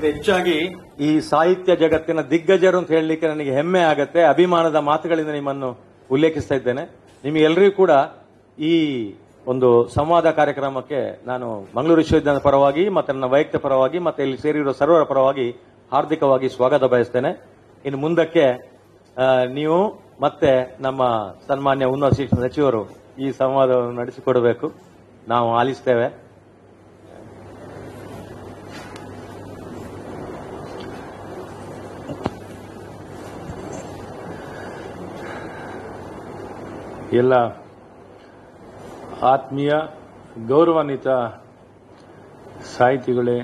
ಅದಕ್ಕಿಂತ ಹೆಚ್ಚಾಗಿ ಈ ಸಾಹಿತ್ಯ ಜಗತ್ತಿನ ದಿಗ್ಗಜರು ಅಂತ ಹೇಳಲಿಕ್ಕೆ ನನಗೆ ಹೆಮ್ಮೆ ಆಗತ್ತೆ. ಅಭಿಮಾನದ ಮಾತುಗಳಿಂದ ನಿಮ್ಮನ್ನು ಉಲ್ಲೇಖಿಸ್ತಾ ಇದ್ದೇನೆ. ನಿಮಗೆಲ್ಲರಿಗೂ ಕೂಡ ಈ ಒಂದು ಸಂವಾದ ಕಾರ್ಯಕ್ರಮಕ್ಕೆ ನಾನು ಮಂಗಳೂರು ವಿಶ್ವವಿದ್ಯಾಲಯದ ಪರವಾಗಿ, ಮತ್ತೆ ನನ್ನ ವೈಯಕ್ತಿಕ ಪರವಾಗಿ, ಮತ್ತೆ ಇಲ್ಲಿ ಸೇರಿರುವ ಸರ್ವರ ಪರವಾಗಿ ಹಾರ್ದಿಕವಾಗಿ ಸ್ವಾಗತ ಬಯಸ್ತೇನೆ. ಇನ್ನು ಮುಂದಕ್ಕೆ ನೀವು ಮತ್ತೆ ನಮ್ಮ ಸನ್ಮಾನ್ಯ ಉನ್ನತ ಶಿಕ್ಷಣ ಸಚಿವರು ಈ ಸಂವಾದವನ್ನು ನಡೆಸಿಕೊಡಬೇಕು. ನಾವು ಆಲಿಸ್ತೇವೆ. ಎಲ್ಲ ಆತ್ಮೀಯ ಗೌರವಾನ್ವಿತ ಸಾಹಿತಿಗಳೇ,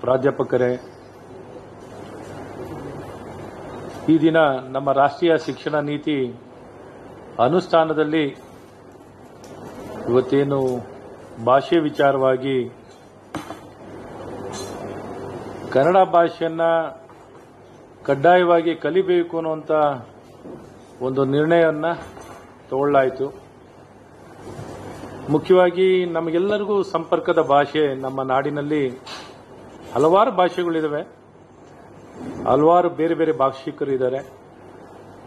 ಪ್ರಾಧ್ಯಾಪಕರೇ, ಈ ದಿನ ನಮ್ಮ ರಾಷ್ಟ್ರೀಯ ಶಿಕ್ಷಣ ನೀತಿ ಅನುಷ್ಠಾನದಲ್ಲಿ ಇವತ್ತೇನು ಭಾಷೆ ವಿಚಾರವಾಗಿ ಕನ್ನಡ ಭಾಷೆಯನ್ನ ಕಡ್ಡಾಯವಾಗಿ ಕಲಿಬೇಕು ಅನ್ನುವಂಥ ಒಂದು ನಿರ್ಣಯವನ್ನ ತಗೊಳ್ಳಾಯಿತು ಮುಖ್ಯವಾಗಿ ನಮಗೆಲ್ಲರಿಗೂ ಸಂಪರ್ಕದ ಭಾಷೆ ನಮ್ಮ ನಾಡಿನಲ್ಲಿ ಹಲವಾರು ಭಾಷೆಗಳಿದಾವೆ. ಹಲವಾರು ಬೇರೆ ಬೇರೆ ಭಾಷಿಕರು ಇದ್ದಾರೆ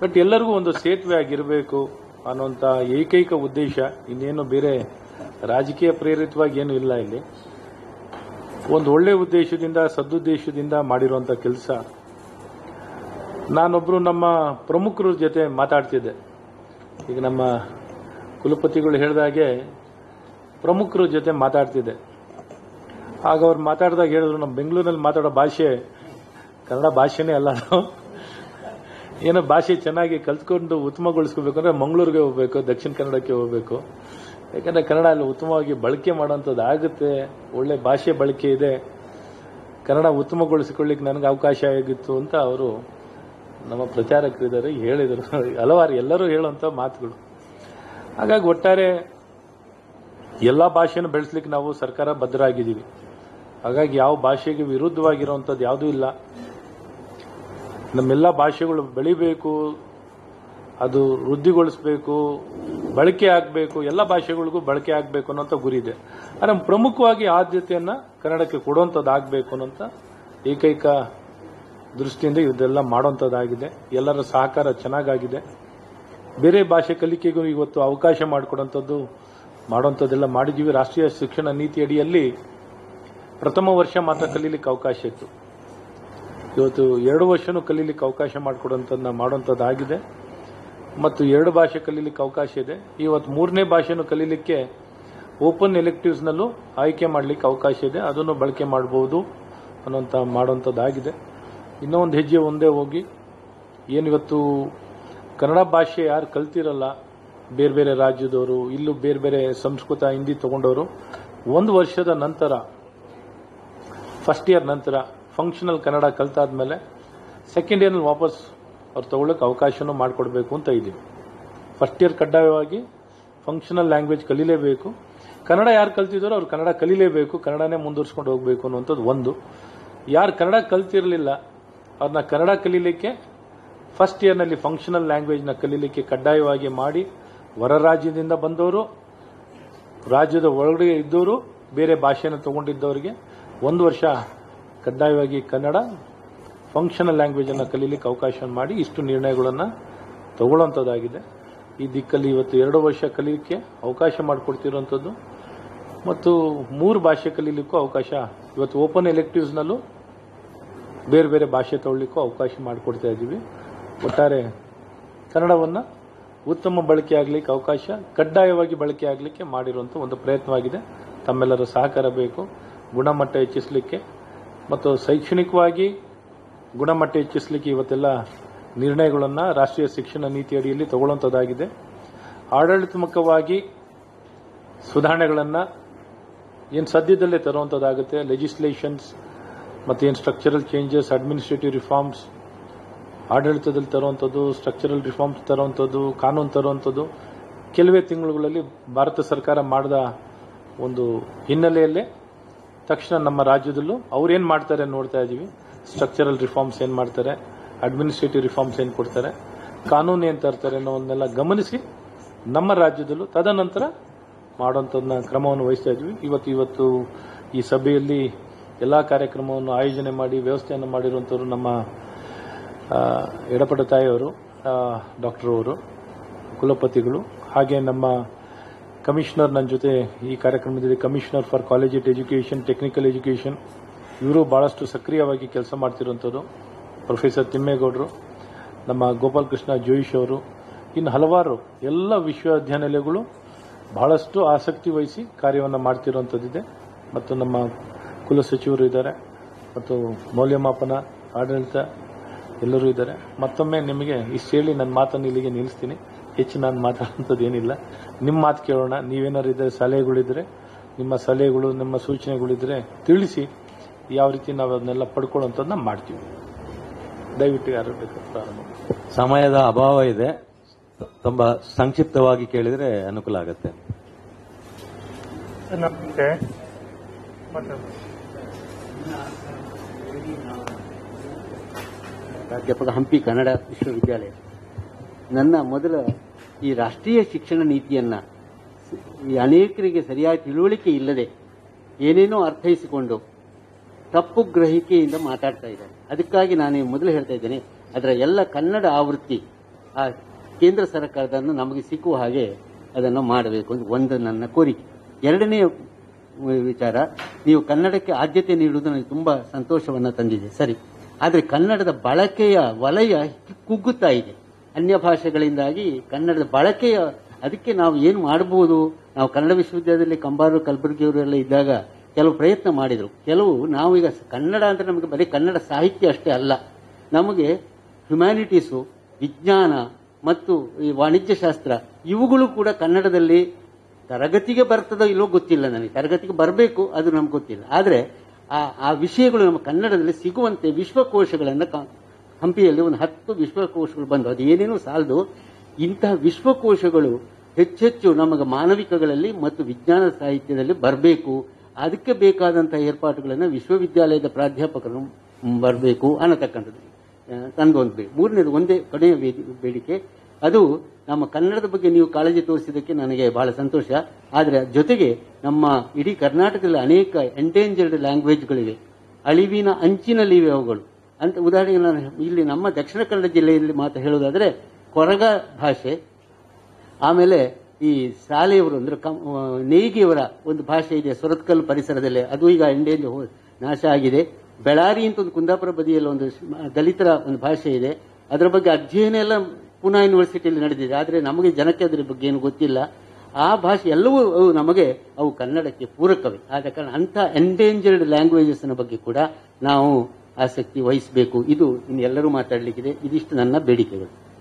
ಬಟ್ ಎಲ್ಲರಿಗೂ ಒಂದು ಸೇತುವೆ ಆಗಿರಬೇಕು ಅನ್ನುವಂಥ ಏಕೈಕ ಉದ್ದೇಶ, ಇನ್ನೇನು ಬೇರೆ ರಾಜಕೀಯ ಪ್ರೇರಿತವಾಗಿ ಏನು ಇಲ್ಲ ಇಲ್ಲಿ. ಒಂದು ಒಳ್ಳೆ ಉದ್ದೇಶದಿಂದ, ಸದುದ್ದೇಶದಿಂದ ಮಾಡಿರುವಂಥ ಕೆಲಸ. ನಾನೊಬ್ರು ನಮ್ಮ ಪ್ರಮುಖರ ಜೊತೆ ಮಾತಾಡ್ತಿದ್ದೆ. ಈಗ ನಮ್ಮ ಕುಲಪತಿಗಳು ಹೇಳಿದಾಗೆ ಪ್ರಮುಖರ ಜೊತೆ ಮಾತಾಡ್ತಿದ್ದೆ. ಆಗ ಅವ್ರು ಮಾತಾಡಿದಾಗ ಹೇಳಿದ್ರು ನಮ್ಮ ಬೆಂಗಳೂರಿನಲ್ಲಿ ಮಾತಾಡೋ ಭಾಷೆ ಕನ್ನಡ ಭಾಷೆನೇ ಅಲ್ಲ. ಏನೋ ಭಾಷೆ ಚೆನ್ನಾಗಿ ಕಲ್ತ್ಕೊಂಡು ಉತ್ತಮಗೊಳಿಸ್ಕೋಬೇಕು ಅಂದ್ರೆ ಮಂಗಳೂರಿಗೆ ಹೋಗ್ಬೇಕು, ದಕ್ಷಿಣ ಕನ್ನಡಕ್ಕೆ ಹೋಗ್ಬೇಕು. ಯಾಕಂದ್ರೆ ಕನ್ನಡ ಅಲ್ಲಿ ಉತ್ತಮವಾಗಿ ಬಳಕೆ ಮಾಡೋಂಥದ್ದು ಆಗುತ್ತೆ, ಒಳ್ಳೆ ಭಾಷೆ ಬಳಕೆ ಇದೆ. ಕನ್ನಡ ಉತ್ತಮಗೊಳಿಸಿಕೊಳ್ಳಿಕ್ಕೆ ನನಗೆ ಅವಕಾಶ ಆಗಿತ್ತು ಅಂತ ಅವರು ನಮ್ಮ ಪ್ರಚಾರಕರಿದ್ದಾರೆ ಹೇಳಿದರು. ಹಲವಾರು ಎಲ್ಲರೂ ಹೇಳುವಂತ ಮಾತುಗಳು. ಹಾಗಾಗಿ ಒಟ್ಟಾರೆ ಎಲ್ಲ ಭಾಷೆಯನ್ನು ಬೆಳೆಸ್ಲಿಕ್ಕೆ ನಾವು ಸರ್ಕಾರ ಬದ್ಧ ಆಗಿದ್ದೀವಿ ಹಾಗಾಗಿ ಯಾವ ಭಾಷೆಗೆ ವಿರುದ್ಧವಾಗಿರುವಂಥದ್ದು ಯಾವುದೂ ಇಲ್ಲ. ನಮ್ಮೆಲ್ಲ ಭಾಷೆಗಳು ಬೆಳಿಬೇಕು, ಅದು ವೃದ್ಧಿಗೊಳಿಸಬೇಕು, ಬಳಕೆ ಆಗಬೇಕು, ಎಲ್ಲ ಭಾಷೆಗಳಿಗೂ ಬಳಕೆ ಆಗಬೇಕು ಅನ್ನೋಂಥ ಗುರಿ ಇದೆ. ಆದರೆ ಪ್ರಮುಖವಾಗಿ ಆದ್ಯತೆಯನ್ನು ಕನ್ನಡಕ್ಕೆ ಕೊಡುವಂಥದ್ದು ಆಗಬೇಕು ಅನ್ನೋಂಥ ಏಕೈಕ ದೃಷ್ಟಿಯಿಂದ ಇದೆಲ್ಲ ಮಾಡುವಂಥದ್ದಾಗಿದೆ ಎಲ್ಲರ ಸಹಕಾರ ಚೆನ್ನಾಗಾಗಿದೆ. ಬೇರೆ ಭಾಷೆ ಕಲಿಕೆಗೂ ಇವತ್ತು ಅವಕಾಶ ಮಾಡಿಕೊಡುವಂಥದ್ದು, ಮಾಡುವಂಥದ್ದೆಲ್ಲ ಮಾಡಿದ್ದೀವಿ. ರಾಷ್ಟ್ರೀಯ ಶಿಕ್ಷಣ ನೀತಿ ಅಡಿಯಲ್ಲಿ ಪ್ರಥಮ ವರ್ಷ ಮಾತ್ರ ಕಲೀಲಿಕ್ಕೆ ಅವಕಾಶ ಇತ್ತು. ಇವತ್ತು ಎರಡು ವರ್ಷನೂ ಕಲೀಲಿಕ್ಕೆ ಅವಕಾಶ ಮಾಡಿಕೊಡುವಂಥದ್ದನ್ನ ಮಾಡುವಂಥದ್ದಾಗಿದೆ. ಮತ್ತು ಎರಡು ಭಾಷೆ ಕಲೀಲಿಕ್ಕೆ ಅವಕಾಶ ಇದೆ. ಇವತ್ತು ಮೂರನೇ ಭಾಷೆನೂ ಕಲೀಲಿಕ್ಕೆ ಓಪನ್ ಎಲೆಕ್ಟಿವ್ಸ್ನಲ್ಲೂ ಆಯ್ಕೆ ಮಾಡಲಿಕ್ಕೆ ಅವಕಾಶ ಇದೆ. ಅದನ್ನು ಬಳಕೆ ಮಾಡಬಹುದು ಅನ್ನೋಂಥ ಮಾಡುವಂಥದ್ದಾಗಿದೆ. ಇನ್ನೂ ಒಂದು ಹೆಜ್ಜೆ ಒಂದೇ ಹೋಗಿ, ಏನಿವತ್ತು ಕನ್ನಡ ಭಾಷೆ ಯಾರು ಕಲ್ತಿರಲ್ಲ? ಬೇರೆ ಬೇರೆ ರಾಜ್ಯದವರು, ಇಲ್ಲೂ ಬೇರೆ ಬೇರೆ ಸಂಸ್ಕೃತ, ಹಿಂದಿ ತಗೊಂಡವರು, ಒಂದು ವರ್ಷದ ನಂತರ ಫಸ್ಟ್ ಇಯರ್ ನಂತರ ಫಂಕ್ಷನಲ್ ಕನ್ನಡ ಕಲ್ತಾದ್ಮೇಲೆ ಸೆಕೆಂಡ್ ಇಯರ್ನಲ್ಲಿ ವಾಪಸ್ ಅವ್ರು ತಗೊಳ್ಳೋಕೆ ಅವಕಾಶನೂ ಮಾಡಿಕೊಡ್ಬೇಕು ಅಂತ ಇದ್ದೀವಿ. ಫಸ್ಟ್ ಇಯರ್ ಕಡ್ಡಾಯವಾಗಿ ಫಂಕ್ಷನಲ್ ಲ್ಯಾಂಗ್ವೇಜ್ ಕಲೀಲೇಬೇಕು. ಕನ್ನಡ ಯಾರು ಕಲ್ತಿದ್ದಾರೋ ಅವ್ರು ಕನ್ನಡ ಕಲೀಲೇಬೇಕು, ಕನ್ನಡನೇ ಮುಂದುವರ್ಸ್ಕೊಂಡು ಹೋಗಬೇಕು ಅನ್ನುವಂಥದ್ದು ಒಂದು. ಯಾರು ಕನ್ನಡ ಕಲ್ತಿರಲಿಲ್ಲ ಅವ್ರನ್ನ ಕನ್ನಡ ಕಲೀಲಿಕ್ಕೆ ಫಸ್ಟ್ ಇಯರ್ನಲ್ಲಿ ಫಂಕ್ಷನಲ್ ಲ್ಯಾಂಗ್ವೇಜ್ನ ಕಲೀಲಿಕ್ಕೆ ಕಡ್ಡಾಯವಾಗಿ ಮಾಡಿ ಹೊರ ರಾಜ್ಯದಿಂದ ಬಂದವರು, ರಾಜ್ಯದ ಒಳಗಡೆ ಇದ್ದವರು, ಬೇರೆ ಭಾಷೆಯನ್ನು ತಗೊಂಡಿದ್ದವರಿಗೆ ಒಂದು ವರ್ಷ ಕಡ್ಡಾಯವಾಗಿ ಕನ್ನಡ ಫಂಕ್ಷನಲ್ ಲ್ಯಾಂಗ್ವೇಜ್ ಅನ್ನು ಕಲೀಲಿಕ್ಕೆ ಅವಕಾಶ ಮಾಡಿ ಇಷ್ಟು ನಿರ್ಣಯಗಳನ್ನು ತಗೊಳ್ಳುವಂಥದ್ದಾಗಿದೆ ಈ ದಿಕ್ಕಲ್ಲಿ ಇವತ್ತು ಎರಡು ವರ್ಷ ಕಲೀಲಿಕ್ಕೆ ಅವಕಾಶ ಮಾಡಿಕೊಡ್ತಿರುವಂಥದ್ದು ಮತ್ತು ಮೂರು ಭಾಷೆ ಕಲೀಲಿಕ್ಕೂ ಅವಕಾಶ ಇವತ್ತು ಓಪನ್ ಎಲೆಕ್ಟಿವ್ಸ್ನಲ್ಲೂ ಬೇರೆ ಬೇರೆ ಭಾಷೆ ತಗೊಳ್ಳಿಕ್ಕೂ ಅವಕಾಶ ಮಾಡಿಕೊಡ್ತಾ ಇದ್ದೀವಿ. ಒಟ್ಟಾರೆ ಕನ್ನಡವನ್ನು ಉತ್ತಮ ಬಳಕೆ ಆಗಲಿಕ್ಕೆ ಅವಕಾಶ, ಕಡ್ಡಾಯವಾಗಿ ಬಳಕೆ ಆಗಲಿಕ್ಕೆ ಮಾಡಿರುವಂಥ ಒಂದು ಪ್ರಯತ್ನವಾಗಿದೆ. ತಮ್ಮೆಲ್ಲರ ಸಹಕಾರ ಬೇಕು, ಗುಣಮಟ್ಟ ಹೆಚ್ಚಿಸಲಿಕ್ಕೆ ಮತ್ತು ಶೈಕ್ಷಣಿಕವಾಗಿ ಗುಣಮಟ್ಟ ಹೆಚ್ಚಿಸಲಿಕ್ಕೆ ಇವತ್ತೆಲ್ಲ ನಿರ್ಣಯಗಳನ್ನು ರಾಷ್ಟ್ರೀಯ ಶಿಕ್ಷಣ ನೀತಿ ಅಡಿಯಲ್ಲಿ ತಗೊಳ್ಳುವಂಥದ್ದಾಗಿದೆ ಆಡಳಿತಾತ್ಮಕವಾಗಿ ಸುಧಾರಣೆಗಳನ್ನು ಏನು ಸದ್ಯದಲ್ಲೇ ತರುವಂಥದ್ದಾಗುತ್ತೆ ಲೆಜಿಸ್ಲೇಷನ್ಸ್ ಮತ್ತು ಏನು ಸ್ಟ್ರಕ್ಚರಲ್ ಚೇಂಜಸ್ ಅಡ್ಮಿನಿಸ್ಟ್ರೇಟಿವ್ ರಿಫಾರ್ಮ್ಸ್ ಆಡಳಿತದಲ್ಲಿ ತರುವಂಥದ್ದು ಸ್ಟ್ರಕ್ಚರಲ್ ರಿಫಾರ್ಮ್ಸ್ ತರುವಂಥದ್ದು, ಕಾನೂನು ತರುವಂಥದ್ದು, ಕೆಲವೇ ತಿಂಗಳುಗಳಲ್ಲಿ ಭಾರತ ಸರ್ಕಾರ ಮಾಡಿದ ಒಂದು ಹಿನ್ನೆಲೆಯಲ್ಲೇ ತಕ್ಷಣ ನಮ್ಮ ರಾಜ್ಯದಲ್ಲೂ ಅವ್ರೇನು ಮಾಡ್ತಾರೆ ನೋಡ್ತಾ ಇದ್ದೀವಿ ಸ್ಟ್ರಕ್ಚರಲ್ ರಿಫಾರ್ಮ್ಸ್ ಏನು ಮಾಡ್ತಾರೆ ಅಡ್ಮಿನಿಸ್ಟ್ರೇಟಿವ್ ರಿಫಾರ್ಮ್ಸ್ ಏನು ಕೊಡ್ತಾರೆ, ಕಾನೂನು ಏನು ತರ್ತಾರೆ ಅನ್ನೋದನ್ನೆಲ್ಲ ಗಮನಿಸಿ ನಮ್ಮ ರಾಜ್ಯದಲ್ಲೂ ತದನಂತರ ಮಾಡುವಂಥದ್ದನ್ನ ಕ್ರಮವನ್ನು ವಹಿಸ್ತಾ ಇದ್ವಿ. ಇವತ್ತು ಇವತ್ತು ಈ ಸಭೆಯಲ್ಲಿ ಎಲ್ಲ ಕಾರ್ಯಕ್ರಮವನ್ನು ಆಯೋಜನೆ ಮಾಡಿ ವ್ಯವಸ್ಥೆಯನ್ನು ಮಾಡಿರುವಂಥವ್ರು ನಮ್ಮ ಎಡಪಡ ತಾಯಿಯವರು ಡಾಕ್ಟರ್ ಅವರು ಕುಲಪತಿಗಳು, ಹಾಗೆ ನಮ್ಮ ಕಮಿಷನರ್ ನನ್ನ ಜೊತೆ ಈ ಕಾರ್ಯಕ್ರಮದಲ್ಲಿ commissioner for college education, technical education, ಇವರು ಬಹಳಷ್ಟು ಸಕ್ರಿಯವಾಗಿ ಕೆಲಸ ಮಾಡ್ತಿರುವಂಥದ್ದು ಪ್ರೊಫೆಸರ್ ತಿಮ್ಮೇಗೌಡರು, ನಮ್ಮ ಗೋಪಾಲಕೃಷ್ಣ ಜೋಯಿಶ್ ಅವರು, ಇನ್ನು ಹಲವಾರು ಎಲ್ಲ ವಿಶ್ವವಿದ್ಯಾನಿಲಯಗಳು ಬಹಳಷ್ಟು ಆಸಕ್ತಿ ವಹಿಸಿ ಕಾರ್ಯವನ್ನು ಮಾಡ್ತಿರುವಂಥದ್ದಿದೆ ಮತ್ತು ನಮ್ಮ ಕುಲಸಚಿವರು ಇದ್ದಾರೆ ಮತ್ತು ಮೌಲ್ಯಮಾಪನ ಆಡಳಿತ ಎಲ್ಲರೂ ಇದ್ದಾರೆ. ಮತ್ತೊಮ್ಮೆ ನಿಮಗೆ ಇಷ್ಟು ಹೇಳಿ ನನ್ನ ಮಾತನ್ನು ಇಲ್ಲಿಗೆ ನಿಲ್ಲಿಸ್ತೀನಿ. ಹೆಚ್ಚು ನಾನು ಮಾತಾಡುವಂಥದ್ದು ಏನಿಲ್ಲ. ನಿಮ್ಮ ಮಾತು ಕೇಳೋಣ. ನೀವೇನಾದ್ರು ಇದ್ದರೆ ಸಲಹೆಗಳಿದ್ರೆ ನಿಮ್ಮ ಸಲಹೆಗಳು ನಿಮ್ಮ ಸೂಚನೆಗಳಿದ್ರೆ ತಿಳಿಸಿ ಯಾವ ರೀತಿ ನಾವು ಅದನ್ನೆಲ್ಲ ಪಡ್ಕೊಳ್ಳುವಂಥದ್ದನ್ನ ಮಾಡ್ತೀವಿ. ದಯವಿಟ್ಟು ಯಾರು ಬೇಕಾದ್ರೂ ಪ್ರಾರಂಭ ಸಮಯದ ಅಭಾವ ಇದೆ. ತುಂಬಾ ಸಂಕ್ಷಿಪ್ತವಾಗಿ ಕೇಳಿದರೆ ಅನುಕೂಲ ಆಗುತ್ತೆ ನಮಸ್ತೆ ಮತ್ತೆ ಪ್ರಾಧ್ಯಾಪಕ ಹಂಪಿ ಕನ್ನಡ ವಿಶ್ವವಿದ್ಯಾಲಯ. ನನ್ನ ಮೊದಲ ಈ ರಾಷ್ಟ್ರೀಯ ಶಿಕ್ಷಣ ನೀತಿಯನ್ನ ಈ ಅನೇಕರಿಗೆ ಸರಿಯಾದ ತಿಳುವಳಿಕೆ ಇಲ್ಲದೆ ಏನೇನೋ ಅರ್ಥೈಸಿಕೊಂಡು ತಪ್ಪು ಗ್ರಹಿಕೆಯಿಂದ ಮಾತಾಡ್ತಾ ಇದ್ದಾರೆ. ಅದಕ್ಕಾಗಿ ನಾನು ಮೊದಲು ಹೇಳ್ತಾ ಇದ್ದೇನೆ, ಅದರ ಎಲ್ಲ ಕನ್ನಡ ಆವೃತ್ತಿ ಆ ಕೇಂದ್ರ ಸರ್ಕಾರದನ್ನು ನಮಗೆ ಸಿಕ್ಕುವ ಹಾಗೆ ಅದನ್ನು ಮಾಡಬೇಕು ಅಂತ ಒಂದು ನನ್ನ ಕೋರಿಕೆ. ಎರಡನೇ ವಿಚಾರ, ನೀವು ಕನ್ನಡಕ್ಕೆ ಆದ್ಯತೆ ನೀಡುವುದು ನನಗೆ ತುಂಬಾ ಸಂತೋಷವನ್ನು ತಂದಿದೆ. ಸರಿ. ಆದರೆ ಕನ್ನಡದ ಬಳಕೆಯ ವಲಯ ಕುಗ್ಗುತ್ತಾ ಇದೆ. ಅನ್ಯ ಭಾಷೆಗಳಿಂದಾಗಿ ಕನ್ನಡದ ಬಳಕೆಯ, ಅದಕ್ಕೆ ನಾವು ಏನು ಮಾಡಬಹುದು ನಾವು ಕನ್ನಡ ವಿಶ್ವವಿದ್ಯಾಲಯದಲ್ಲಿ ಕಂಬಾರು ಕಲಬುರಗಿಯವರು ಎಲ್ಲ ಇದ್ದಾಗ ಕೆಲವು ಪ್ರಯತ್ನ ಮಾಡಿದರು. ಕೆಲವು, ನಾವು ಈಗ ಕನ್ನಡ ಅಂದರೆ ನಮಗೆ ಬರೀ ಕನ್ನಡ ಸಾಹಿತ್ಯ ಅಷ್ಟೇ ಅಲ್ಲ. ನಮಗೆ ಹ್ಯುಮ್ಯಾನಿಟೀಸು, ವಿಜ್ಞಾನ ಮತ್ತು ಈ ವಾಣಿಜ್ಯ ಶಾಸ್ತ್ರ ಇವುಗಳು ಕೂಡ ಕನ್ನಡದಲ್ಲಿ ತರಗತಿಗೆ ಬರ್ತದೋ ಇಲ್ಲೋ ಗೊತ್ತಿಲ್ಲ ನನಗೆ ತರಗತಿಗೆ ಬರಬೇಕು, ಅದು ನಮ್ಗೆ ಗೊತ್ತಿಲ್ಲ. ಆದರೆ ಆ ಆ ವಿಷಯಗಳು ನಮ್ಮ ಕನ್ನಡದಲ್ಲಿ ಸಿಗುವಂತೆ ವಿಶ್ವಕೋಶಗಳನ್ನು ಹಂಪಿಯಲ್ಲಿ ಒಂದು ಹತ್ತು ವಿಶ್ವಕೋಶಗಳು ಬಂದು, ಅದು ಏನೇನೂ ಸಾಲದು ಇಂತಹ ವಿಶ್ವಕೋಶಗಳು ಹೆಚ್ಚೆಚ್ಚು ನಮಗೆ ಮಾನವಿಕಗಳಲ್ಲಿ ಮತ್ತು ವಿಜ್ಞಾನ ಸಾಹಿತ್ಯದಲ್ಲಿ ಬರಬೇಕು. ಅದಕ್ಕೆ ಬೇಕಾದಂತಹ ಏರ್ಪಾಟುಗಳನ್ನು ವಿಶ್ವವಿದ್ಯಾಲಯದ ಪ್ರಾಧ್ಯಾಪಕರು ಬರಬೇಕು ಅನ್ನತಕ್ಕಂಥದ್ದು. ತಂದು ಮೂರನೇದು ಒಂದೇ ಕಡೆಯ ಬೇಡಿಕೆ. ಅದು ನಮ್ಮ ಕನ್ನಡದ ಬಗ್ಗೆ ನೀವು ಕಾಳಜಿ ತೋರಿಸಿದ್ದಕ್ಕೆ ನನಗೆ ಬಹಳ ಸಂತೋಷ. ಆದರೆ ಜೊತೆಗೆ ನಮ್ಮ ಇಡೀ ಕರ್ನಾಟಕದಲ್ಲಿ ಅನೇಕ ಎಂಡೇಂಜರ್ಡ್ ಲ್ಯಾಂಗ್ವೇಜ್ಗಳಿವೆ ಅಳಿವಿನ ಅಂಚಿನಲ್ಲಿವೆ ಅವುಗಳು. ಅಂತ ಉದಾಹರಣೆಗೆ ನಾನು ಇಲ್ಲಿ ನಮ್ಮ ದಕ್ಷಿಣ ಕನ್ನಡ ಜಿಲ್ಲೆಯಲ್ಲಿ ಮಾತು ಹೇಳೋದಾದ್ರೆ ಕೊರಗ ಭಾಷೆ, ಆಮೇಲೆ ಈ ಶಾಲೆಯವರು ಅಂದ್ರೆ ನೇಯ್ಗೆಯವರ ಒಂದು ಭಾಷೆ ಇದೆ ಸುರತ್ಕಲ್ ಪರಿಸರದಲ್ಲಿ. ಅದು ಈಗ ಎಂಡೇಂಜ್ ನಾಶ ಆಗಿದೆ. ಬೆಳಾರಿ ಅಂತ ಒಂದು ಕುಂದಾಪುರ ಬದಿಯಲ್ಲಿ ಒಂದು ದಲಿತರ ಒಂದು ಭಾಷೆ ಇದೆ. ಅದರ ಬಗ್ಗೆ ಅಧ್ಯಯನ ಪುನಾ ಯೂನಿವರ್ಸಿಟಿಯಲ್ಲಿ ನಡೆದಿದೆ. ಆದರೆ ನಮಗೆ ಜನಕ್ಕೆ ಅದರ ಬಗ್ಗೆ ಏನು ಗೊತ್ತಿಲ್ಲ. ಆ ಭಾಷೆ ಎಲ್ಲವೂ ಅವು ನಮಗೆ, ಅವು ಕನ್ನಡಕ್ಕೆ ಪೂರಕವೇ. ಆದ ಕಾರಣ ಅಂಥ ಎಂಡೇಂಜರ್ಡ್ ಲ್ಯಾಂಗ್ವೇಜಸ್ನ ಬಗ್ಗೆ ಕೂಡ ನಾವು ಆಸಕ್ತಿ ವಹಿಸಬೇಕು. ಇದು ಇನ್ನು ಎಲ್ಲರೂ ಮಾತಾಡಲಿಕ್ಕಿದೆ. ಇದಿಷ್ಟು ನನ್ನ ಬೇಡಿಕೆಗಳು.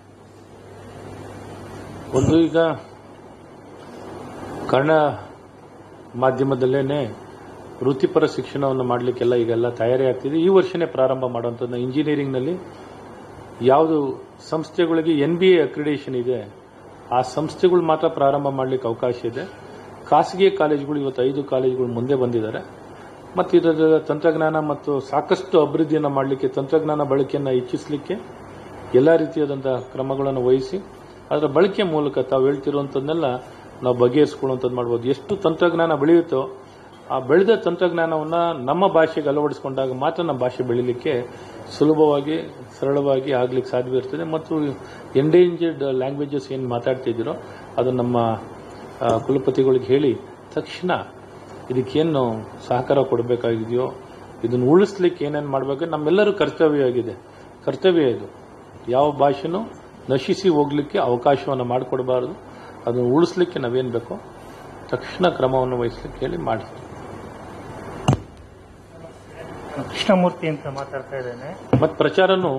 ಒಂದು ಈಗ ಕನ್ನಡ ಮಾಧ್ಯಮದಲ್ಲೇನೆ ವೃತ್ತಿಪರ ಶಿಕ್ಷಣವನ್ನು ಮಾಡಲಿಕ್ಕೆಲ್ಲ ಈಗೆಲ್ಲ ತಯಾರಿ ಆಗ್ತಿದೆ. ಈ ವರ್ಷನೇ ಪ್ರಾರಂಭ ಮಾಡುವಂಥದ್ದು ಇಂಜಿನಿಯರಿಂಗ್ನಲ್ಲಿ ಯಾವುದು ಸಂಸ್ಥೆಗಳಿಗೆ ಎನ್ ಬಿ ಎ ಅಕ್ರಿಡೇಷನ್ ಇದೆ, ಆ ಸಂಸ್ಥೆಗಳು ಮಾತ್ರ ಪ್ರಾರಂಭ ಮಾಡಲಿಕ್ಕೆ ಅವಕಾಶ ಇದೆ. ಖಾಸಗಿ ಕಾಲೇಜುಗಳು ಇವತ್ತು ಐದು ಕಾಲೇಜುಗಳು ಮುಂದೆ ಬಂದಿದ್ದಾರೆ. ಮತ್ತು ಇದರ ತಂತ್ರಜ್ಞಾನ ಮತ್ತು ಸಾಕಷ್ಟು ಅಭಿವೃದ್ಧಿಯನ್ನು ಮಾಡಲಿಕ್ಕೆ, ತಂತ್ರಜ್ಞಾನ ಬಳಕೆಯನ್ನು ಹೆಚ್ಚಿಸಲಿಕ್ಕೆ ಎಲ್ಲ ರೀತಿಯಾದಂತಹ ಕ್ರಮಗಳನ್ನು ವಹಿಸಿ, ಅದರ ಬಳಕೆ ಮೂಲಕ ತಾವು ಹೇಳ್ತಿರುವಂಥದ್ದನ್ನೆಲ್ಲ ನಾವು ಬಗೆಹರಿಸ್ಕೊಳ್ಳುವಂಥದ್ದು ಮಾಡ್ಬೋದು. ಎಷ್ಟು ತಂತ್ರಜ್ಞಾನ ಬೆಳೆಯುತ್ತೋ, ಆ ಬೆಳೆದ ತಂತ್ರಜ್ಞಾನವನ್ನು ನಮ್ಮ ಭಾಷೆಗೆ ಅಳವಡಿಸಿಕೊಂಡಾಗ ಮಾತ್ರ ನಮ್ಮ ಭಾಷೆ ಬೆಳೀಲಿಕ್ಕೆ ಸುಲಭವಾಗಿ, ಸರಳವಾಗಿ ಆಗ್ಲಿಕ್ಕೆ ಸಾಧ್ಯ ಇರ್ತದೆ. ಮತ್ತು ಎಂಡೇಂಜರ್ಡ್ ಲ್ಯಾಂಗ್ವೇಜಸ್ ಏನು ಮಾತಾಡ್ತಿದ್ದೀರೋ ಅದು ನಮ್ಮ ಕುಲಪತಿಗಳಿಗೆ ಹೇಳಿ, ತಕ್ಷಣ ಇದಕ್ಕೇನು ಸಹಕಾರ ಕೊಡಬೇಕಾಗಿದೆಯೋ, ಇದನ್ನು ಉಳಿಸ್ಲಿಕ್ಕೆ ಏನೇನು ಮಾಡಬೇಕು, ನಮ್ಮೆಲ್ಲರೂ ಕರ್ತವ್ಯ ಆಗಿದೆ. ಕರ್ತವ್ಯ ಇದು. ಯಾವ ಭಾಷೆನೂ ನಶಿಸಿ ಹೋಗ್ಲಿಕ್ಕೆ ಅವಕಾಶವನ್ನು ಮಾಡಿಕೊಡಬಾರದು. ಅದನ್ನು ಉಳಿಸ್ಲಿಕ್ಕೆ ನಾವೇನು ಬೇಕೋ, ತಕ್ಷಣ ಕ್ರಮವನ್ನು ವಹಿಸ್ಲಿಕ್ಕೆ ಹೇಳಿ ಮಾಡ್ತೀವಿ. ಕೃಷ್ಣಮೂರ್ತಿ ಅಂತ ಮಾತಾಡ್ತಾ ಇದ್ದೇನೆ. ಮತ್ತು ಪ್ರಚಾರನು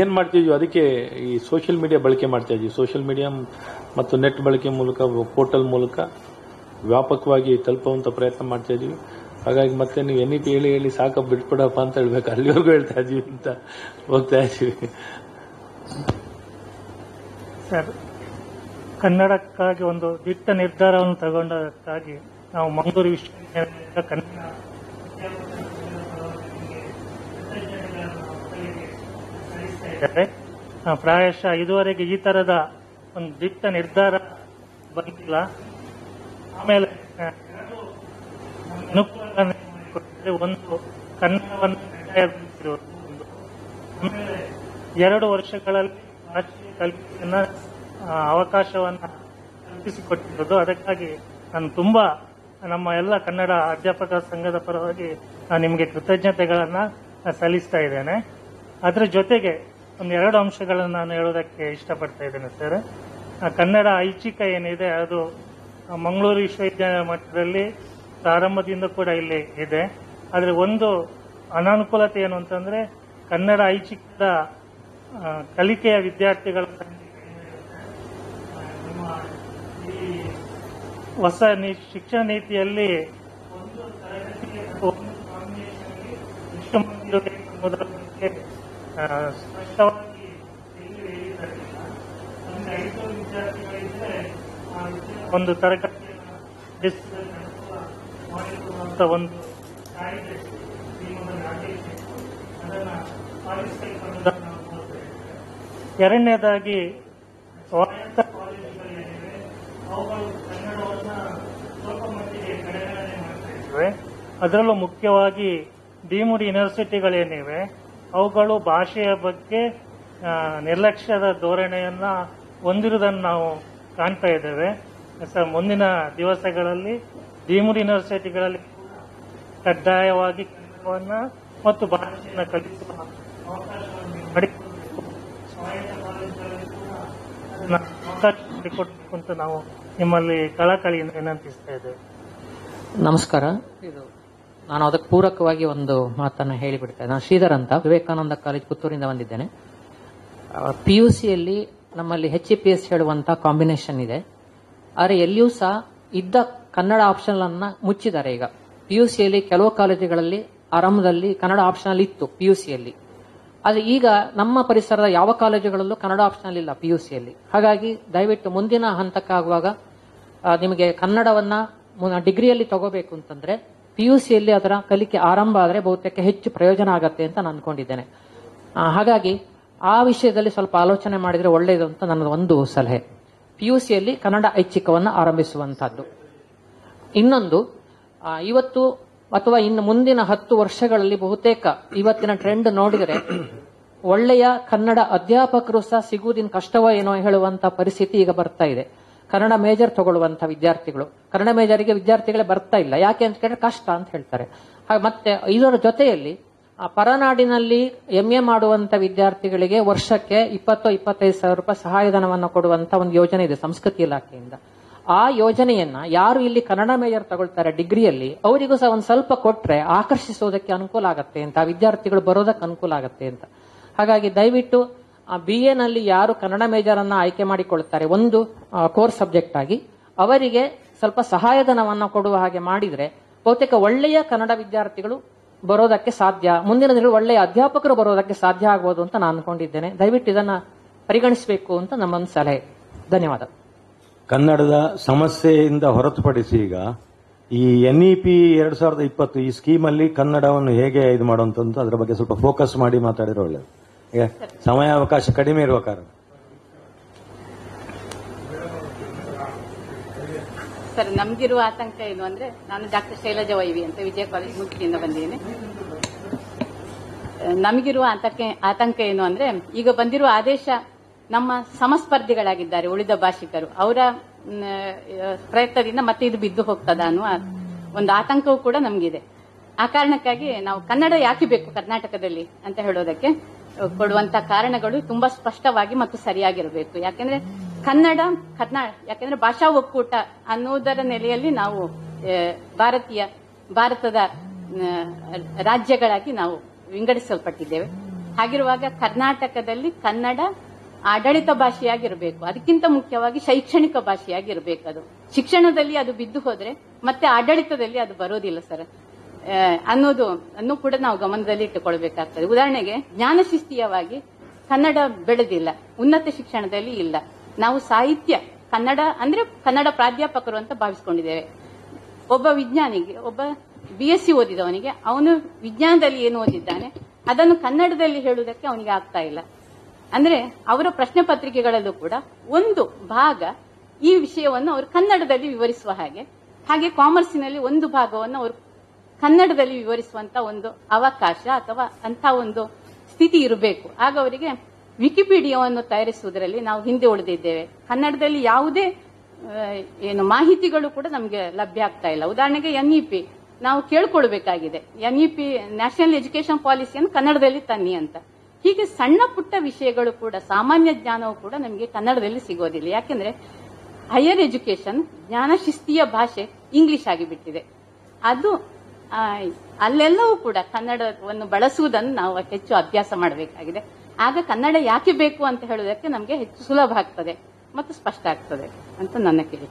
ಏನ್ ಮಾಡ್ತಿದ್ವಿ? ಅದಕ್ಕೆ ಈ ಸೋಷಿಯಲ್ ಮೀಡಿಯಾ ಬಳಕೆ ಮಾಡ್ತಾ ಇದ್ವಿ. ಸೋಷಿಯಲ್ ಮೀಡಿಯಾ ಮತ್ತು ನೆಟ್ ಬಳಕೆ ಮೂಲಕ ಪೋರ್ಟಲ್ ಮೂಲಕ ವ್ಯಾಪಕವಾಗಿ ತಲುಪುವಂತ ಪ್ರಯತ್ನ ಮಾಡ್ತಾ ಇದೀವಿ. ಹಾಗಾಗಿ ಮತ್ತೆ ನೀವು ಎನ್ ಇ ಪಿ ಹೇಳಿ ಹೇಳಿ ಸಾಕ ಬಿಟ್ಬಿಡಪ್ಪ ಅಂತ ಹೇಳ್ಬೇಕು. ಅಲ್ಲಿವರೆಗೂ ಹೇಳ್ತಾ ಇದೀವಿ ಅಂತ ಹೋಗ್ತಾ ಇದೀವಿ. ಸರ್ ಕನ್ನಡಕ್ಕಾಗಿ ಒಂದು ದಿಟ್ಟ ನಿರ್ಧಾರವನ್ನು ತಗೊಂಡದಕ್ಕಾಗಿ ನಾವು ಮಂಗಳೂರು ವಿಶ್ವವಿದ್ಯಾಲಯದ ಕನ್ನಡ ಪ್ರಾಯಶಃ ಇದುವರೆಗೆ ಈ ತರದ ಒಂದು ದಿಟ್ಟ ನಿರ್ಧಾರ ಬಂದಿಲ್ಲ. ಆಮೇಲೆ ಅನುಕೂಲ ಒಂದು ಕನ್ನಡವನ್ನು ಎರಡು ವರ್ಷಗಳಲ್ಲಿ ಕಲ್ಪನೆಯನ್ನ ಅವಕಾಶವನ್ನು ಅವಕಾಶವನ್ನ ಕಲ್ಪಿಸಿಕೊಟ್ಟಿರೋದು. ಅದಕ್ಕಾಗಿ ನಾನು ತುಂಬಾ ನಮ್ಮ ಎಲ್ಲ ಕನ್ನಡ ಅಧ್ಯಾಪಕ ಸಂಘದ ಪರವಾಗಿ ನಾನು ನಿಮಗೆ ಕೃತಜ್ಞತೆಗಳನ್ನ ಸಲ್ಲಿಸ್ತಾ ಇದ್ದೇನೆ. ಅದರ ಜೊತೆಗೆ ಒಂದು ಎರಡು ಅಂಶಗಳನ್ನು ನಾನು ಹೇಳೋದಕ್ಕೆ ಇಷ್ಟಪಡ್ತಾ ಇದ್ದೇನೆ ಸರ್. ಕನ್ನಡ ಐಚ್ಛಿಕ ಏನಿದೆ ಅದು ಮಂಗಳೂರು ವಿಶ್ವವಿದ್ಯಾಲಯ ಮಟ್ಟದಲ್ಲಿ ಪ್ರಾರಂಭದಿಂದ ಕೂಡ ಇಲ್ಲಿ ಇದೆ. ಆದರೆ ಒಂದು ಅನಾನುಕೂಲತೆ ಏನು ಅಂತಂದ್ರೆ ಕನ್ನಡ ಐಚ್ಛಿಕದ ಕಲಿಕೆಯ ವಿದ್ಯಾರ್ಥಿಗಳ ಕಡಿಮೆ ಇರುತ್ತೆ. ಆ, ನಮ್ಮ ಈ ಹೊಸ ಶಿಕ್ಷಣ ನೀತಿಯಲ್ಲಿ ಒಂದು ತರಗತಿಗೆ ಅಥವಾ ಒಂದು. ಒಂದು ಎರಡನೇದಾಗಿ ಸ್ವಾಯತ್ತ ಕಾಲೇಜುಗಳೇನಿವೆ ಅವುಗಳು ಕನ್ನಡವನ್ನ ಸ್ವಲ್ಪ ಮಟ್ಟಿಗೆ ಕಡೆಗಣನೆ ಮಾಡ್ತಾ ಇವೆ ಅದರಲ್ಲೂ ಮುಖ್ಯವಾಗಿ ಡೀಮ್ಡ್ ಯೂನಿವರ್ಸಿಟಿಗಳೇನಿವೆ ಅವುಗಳು ಭಾಷೆಯ ಬಗ್ಗೆ ನಿರ್ಲಕ್ಷ್ಯದ ಧೋರಣೆಯನ್ನ ಹೊಂದಿರುವುದನ್ನು ನಾವು ಕಾಣ್ತಾ ಇದ್ದೇವೆ. ಸರ್ ಮುಂದಿನ ದಿವಸಗಳಲ್ಲಿ ಡೀಮ್ಡ್ ಯೂನಿವರ್ಸಿಟಿಗಳಲ್ಲಿ ಕಡ್ಡಾಯವಾಗಿ ಕನ್ನಡವನ್ನ ಮತ್ತು ಭಾಷೆಯನ್ನು ಕಲಿಸುವ ಅವಕಾಶವನ್ನು ಅವಕಾಶ ಮಾಡಿಕೊಡ್ಬೇಕು ಅಂತ ನಾವು ನಿಮ್ಮಲ್ಲಿ ಕಳಕಳಿಯಿಂದ ವಿನಂತಿಸ್ತಾ ಇದ್ದೇವೆ. ನಮಸ್ಕಾರ. ಇದು ನಾನು ಅದಕ್ಕೆ ಪೂರಕವಾಗಿ ಒಂದು ಮಾತನ್ನು ಹೇಳಿಬಿಡ್ತೇನೆ. ನಾನು ಶ್ರೀಧರ್ ಅಂತ ವಿವೇಕಾನಂದ ಕಾಲೇಜ್ ಪುತ್ತೂರಿಂದ ಬಂದಿದ್ದೇನೆ. ಪಿ ಯು ಸಿಯಲ್ಲಿ ನಮ್ಮಲ್ಲಿ ಹೆಚ್ ಪಿ ಎಸ್ ಹೇಳುವಂತ ಕಾಂಬಿನೇಷನ್ ಇದೆ. ಆದರೆ ಎಲ್ಲಿಯೂ ಸಹ ಇದ್ದ ಕನ್ನಡ ಆಪ್ಷನ್ ಅನ್ನ ಮುಚ್ಚಿದ್ದಾರೆ ಈಗ. ಪಿ ಯು ಸಿಯಲ್ಲಿ ಕೆಲವು ಕಾಲೇಜುಗಳಲ್ಲಿ ಆರಂಭದಲ್ಲಿ ಕನ್ನಡ ಆಪ್ಷನಲ್ ಇತ್ತು ಪಿ ಯು ಸಿಯಲ್ಲಿ ಆದರೆ ಈಗ ನಮ್ಮ ಪರಿಸರದ ಯಾವ ಕಾಲೇಜುಗಳಲ್ಲೂ ಕನ್ನಡ ಆಪ್ಷನಲ್ ಇಲ್ಲ ಪಿ ಯು ಸಿಯಲ್ಲಿ ಹಾಗಾಗಿ ದಯವಿಟ್ಟು ಮುಂದಿನ ಹಂತಕ್ಕಾಗುವಾಗ ನಿಮಗೆ ಕನ್ನಡವನ್ನ ಡಿಗ್ರಿಯಲ್ಲಿ ತಗೋಬೇಕು ಅಂತಂದ್ರೆ ಪಿ ಯು ಸಿಯಲ್ಲಿ ಅದರ ಕಲಿಕೆ ಆರಂಭ ಆದರೆ ಬಹುತೇಕ ಹೆಚ್ಚು ಪ್ರಯೋಜನ ಆಗತ್ತೆ ಅಂತ ನಾನು ಅನ್ಕೊಂಡಿದ್ದೇನೆ. ಹಾಗಾಗಿ ಆ ವಿಷಯದಲ್ಲಿ ಸ್ವಲ್ಪ ಆಲೋಚನೆ ಮಾಡಿದರೆ ಒಳ್ಳೆಯದು ಅಂತ ನನ್ನ ಒಂದು ಸಲಹೆ. ಪಿ ಯು ಸಿಯಲ್ಲಿ ಕನ್ನಡ ಐಚ್ಛಿಕವನ್ನು ಆರಂಭಿಸುವಂತಹದ್ದು. ಇನ್ನೊಂದು ಇವತ್ತು ಅಥವಾ ಇನ್ನು ಮುಂದಿನ ಹತ್ತು ವರ್ಷಗಳಲ್ಲಿ ಬಹುತೇಕ ಇವತ್ತಿನ ಟ್ರೆಂಡ್ ನೋಡಿದರೆ ಒಳ್ಳೆಯ ಕನ್ನಡ ಅಧ್ಯಾಪಕರು ಸಹ ಸಿಗುವುದಿನ ಕಷ್ಟವೋ ಏನೋ ಹೇಳುವಂತಹ ಪರಿಸ್ಥಿತಿ ಈಗ ಬರ್ತಾ ಇದೆ. ಕನ್ನಡ ಮೇಜರ್ ತಗೊಳ್ಳುವಂಥ ವಿದ್ಯಾರ್ಥಿಗಳು. ಕನ್ನಡ ಮೇಜರಿಗೆ ವಿದ್ಯಾರ್ಥಿಗಳೇ ಬರ್ತಾ ಇಲ್ಲ. ಯಾಕೆ ಅಂತ ಕೇಳಿದ್ರೆ ಕಷ್ಟ ಅಂತ ಹೇಳ್ತಾರೆ. ಹಾಗೆ ಮತ್ತೆ ಇದರ ಜೊತೆಯಲ್ಲಿ ಆ ಪರನಾಡಿನಲ್ಲಿ ಎ ಮಾಡುವಂತ ವಿದ್ಯಾರ್ಥಿಗಳಿಗೆ ವರ್ಷಕ್ಕೆ ಇಪ್ಪತ್ತು ಇಪ್ಪತ್ತೈದು ಸಾವಿರ ರೂಪಾಯಿ ಸಹಾಯಧನವನ್ನು ಕೊಡುವಂತ ಒಂದು ಯೋಜನೆ ಇದೆ ಸಂಸ್ಕೃತಿ ಇಲಾಖೆಯಿಂದ. ಆ ಯೋಜನೆಯನ್ನ ಯಾರು ಇಲ್ಲಿ ಕನ್ನಡ ಮೇಜರ್ ತಗೊಳ್ತಾರೆ ಡಿಗ್ರಿಯಲ್ಲಿ, ಅವರಿಗೂ ಸಹ ಒಂದು ಸ್ವಲ್ಪ ಕೊಟ್ರೆ ಆಕರ್ಷಿಸೋದಕ್ಕೆ ಅನುಕೂಲ ಆಗತ್ತೆ ಅಂತ ವಿದ್ಯಾರ್ಥಿಗಳು ಬರೋದಕ್ಕೆ ಅನುಕೂಲ ಆಗತ್ತೆ ಅಂತ. ಹಾಗಾಗಿ ದಯವಿಟ್ಟು ಬಿ ನಲ್ಲಿ ಯಾರು ಕನ್ನಡ ಮೇಜರ್ ಅನ್ನ ಆಯ್ಕೆ ಮಾಡಿಕೊಳ್ತಾರೆ ಒಂದು ಕೋರ್ ಸಬ್ಜೆಕ್ಟ್ ಆಗಿ. ಅವರಿಗೆ ಸ್ವಲ್ಪ ಸಹಾಯಧನವನ್ನು ಕೊಡುವ ಹಾಗೆ ಮಾಡಿದರೆ ಬಹುತೇಕ ಒಳ್ಳೆಯ ಕನ್ನಡ ವಿದ್ಯಾರ್ಥಿಗಳು ಬರೋದಕ್ಕೆ ಸಾಧ್ಯ. ಮುಂದಿನ ದಿನ ಒಳ್ಳೆಯ ಅಧ್ಯಾಪಕರು ಬರೋದಕ್ಕೆ ಸಾಧ್ಯ ಆಗ್ಬೋದು ಅಂತ ನಾನು ಅನ್ಕೊಂಡಿದ್ದೇನೆ. ದಯವಿಟ್ಟು ಇದನ್ನ ಪರಿಗಣಿಸಬೇಕು ಅಂತ ನಮ್ಮೊಂದು ಸಲಹೆ. ಧನ್ಯವಾದ. ಕನ್ನಡದ ಸಮಸ್ಯೆಯಿಂದ ಹೊರತುಪಡಿಸಿ ಈಗ ಈ ಎನ್ಇಪಿ ಪಿ ಎರಡ್ ಸಾವಿರದ ಇಪ್ಪತ್ತು ಈ ಸ್ಕೀಮ್ ಅಲ್ಲಿ ಕನ್ನಡವನ್ನು ಹೇಗೆ ಇದು ಮಾಡುವಂತದ್ದು ಅದರ ಬಗ್ಗೆ ಸ್ವಲ್ಪ ಫೋಕಸ್ ಮಾಡಿ ಮಾತಾಡಿದ್ರೆ ಒಳ್ಳೆಯದು ಈಗ ಸಮಯಾವಕಾಶ ಕಡಿಮೆ ಇರುವ ಕಾರಣ. ಸರ್, ನಮ್ಗಿರುವ ಆತಂಕ ಏನು ಅಂದ್ರೆ, ನಾನು ಡಾಕ್ಟರ್ ಶೈಲಜಾ ವೈವಿ ಅಂತ ವಿಜಯ ಕಾಲೇಜ್ ಮುಖ್ಯದಿಂದ ಬಂದಿದ್ದೀನಿ. ನಮಗಿರುವ ಆತಂಕ ಆತಂಕ ಏನು ಅಂದ್ರೆ, ಈಗ ಬಂದಿರುವ ಆದೇಶ ನಮ್ಮ ಸಮಸ್ಪರ್ಧಿಗಳಾಗಿದ್ದಾರೆ ಉಳಿದ ಭಾಷಿಕರು. ಅವರ ಪ್ರಯತ್ನದಿಂದ ಮತ್ತೆ ಇದು ಬಿದ್ದು ಹೋಗ್ತದ ಅನ್ನುವ ಒಂದು ಆತಂಕವೂ ಕೂಡ ನಮಗಿದೆ. ಆ ಕಾರಣಕ್ಕಾಗಿ ನಾವು ಕನ್ನಡ ಯಾಕೆ ಬೇಕು ಕರ್ನಾಟಕದಲ್ಲಿ ಅಂತ ಹೇಳೋದಕ್ಕೆ ಕೊಡುವಂತ ಕಾರಣಗಳು ತುಂಬಾ ಸ್ಪಷ್ಟವಾಗಿ ಮತ್ತು ಸರಿಯಾಗಿರಬೇಕು. ಯಾಕೆಂದ್ರೆ ಕನ್ನಡ ಕರ್ನಾಟಕ ಯಾಕೆಂದ್ರೆ ಭಾಷಾ ಒಕ್ಕೂಟ ಅನ್ನುವುದರ ನೆಲೆಯಲ್ಲಿ ನಾವು ಭಾರತೀಯ, ಭಾರತದ ರಾಜ್ಯಗಳಾಗಿ ನಾವು ವಿಂಗಡಿಸಲ್ಪಟ್ಟಿದ್ದೇವೆ. ಹಾಗಿರುವಾಗ ಕರ್ನಾಟಕದಲ್ಲಿ ಕನ್ನಡ ಆಡಳಿತ ಭಾಷೆಯಾಗಿರಬೇಕು. ಅದಕ್ಕಿಂತ ಮುಖ್ಯವಾಗಿ ಶೈಕ್ಷಣಿಕ ಭಾಷೆಯಾಗಿರಬೇಕು ಅದು. ಶಿಕ್ಷಣದಲ್ಲಿ ಅದು ಬಿದ್ದು ಹೋದ್ರೆ ಮತ್ತೆ ಆಡಳಿತದಲ್ಲಿ ಅದು ಬರೋದಿಲ್ಲ ಸರ್. ಅನ್ನೋದು, ಅನ್ನು ಕೂಡ ನಾವು ಗಮನದಲ್ಲಿ ಇಟ್ಟುಕೊಳ್ಬೇಕಾಗ್ತದೆ. ಉದಾಹರಣೆಗೆ ಜ್ಞಾನಶಿಸ್ತೀಯವಾಗಿ ಕನ್ನಡ ಬೆಳೆದಿಲ್ಲ. ಉನ್ನತ ಶಿಕ್ಷಣದಲ್ಲಿ ಇಲ್ಲ. ನಾವು ಸಾಹಿತ್ಯ, ಕನ್ನಡ ಅಂದ್ರೆ ಕನ್ನಡ ಪ್ರಾಧ್ಯಾಪಕರು ಅಂತ ಭಾವಿಸ್ಕೊಂಡಿದ್ದೇವೆ. ಒಬ್ಬ ವಿಜ್ಞಾನಿಗೆ, ಒಬ್ಬ ಬಿ ಎಸ್ ಸಿ ಓದಿದವನಿಗೆ, ಅವನು ವಿಜ್ಞಾನದಲ್ಲಿ ಏನು ಓದಿದ್ದಾನೆ, ಅದನ್ನು ಕನ್ನಡದಲ್ಲಿ ಹೇಳುವುದಕ್ಕೆ ಅವನಿಗೆ ಆಗ್ತಾ ಇಲ್ಲ. ಅಂದ್ರೆ, ಅವರ ಪ್ರಶ್ನೆ ಪತ್ರಿಕೆಗಳಲ್ಲೂ ಕೂಡ ಒಂದು ಭಾಗ ಈ ವಿಷಯವನ್ನು ಅವರು ಕನ್ನಡದಲ್ಲಿ ವಿವರಿಸುವ ಹಾಗೆ ಹಾಗೆ ಕಾಮರ್ಸಿನಲ್ಲಿ ಒಂದು ಭಾಗವನ್ನು ಅವರು ಕನ್ನಡದಲ್ಲಿ ವಿವರಿಸುವಂತ ಒಂದು ಅವಕಾಶ ಅಥವಾ ಅಂತ ಒಂದು ಸ್ಥಿತಿ ಇರಬೇಕು. ಆಗ ಅವರಿಗೆ ವಿಕಿಪೀಡಿಯಾವನ್ನು ತಯಾರಿಸುವುದರಲ್ಲಿ ನಾವು ಹಿಂದೆ ಉಳಿದಿದ್ದೇವೆ. ಕನ್ನಡದಲ್ಲಿ ಯಾವುದೇ ಏನು ಮಾಹಿತಿಗಳು ಕೂಡ ನಮಗೆ ಲಭ್ಯ ಆಗ್ತಾ ಇಲ್ಲ. ಉದಾಹರಣೆಗೆ ಎನ್ಇಪಿ ನಾವು ಕೇಳ್ಕೊಳ್ಬೇಕಾಗಿದೆ. ಎನ್ಇಪಿ ನ್ಯಾಷನಲ್ ಎಜುಕೇಶನ್ ಪಾಲಿಸಿಯನ್ನು ಕನ್ನಡದಲ್ಲಿ ತನ್ನಿ ಅಂತ. ಹೀಗೆ ಸಣ್ಣ ಪುಟ್ಟ ವಿಷಯಗಳು ಕೂಡ, ಸಾಮಾನ್ಯ ಜ್ಞಾನವು ಕೂಡ ನಮಗೆ ಕನ್ನಡದಲ್ಲಿ ಸಿಗೋದಿಲ್ಲ. ಯಾಕೆಂದ್ರೆ ಹೈಯರ್ ಎಜುಕೇಶನ್ ಜ್ಞಾನ ಶಿಸ್ತಿಯ ಭಾಷೆ ಇಂಗ್ಲಿಷ್ ಆಗಿಬಿಟ್ಟಿದೆ. ಅದು ಅಲ್ಲೆಲ್ಲವೂ ಕೂಡ ಕನ್ನಡವನ್ನು ಬಳಸುವುದನ್ನು ನಾವು ಹೆಚ್ಚು ಅಭ್ಯಾಸ ಮಾಡಬೇಕಾಗಿದೆ. ಆಗ ಕನ್ನಡ ಯಾಕೆ ಬೇಕು ಅಂತ ಹೇಳುವುದಕ್ಕೆ ನಮಗೆ ಹೆಚ್ಚು ಸುಲಭ ಆಗ್ತದೆ ಮತ್ತು ಸ್ಪಷ್ಟ ಆಗ್ತದೆ ಅಂತ ನನ್ನ ಕೇಳಿ.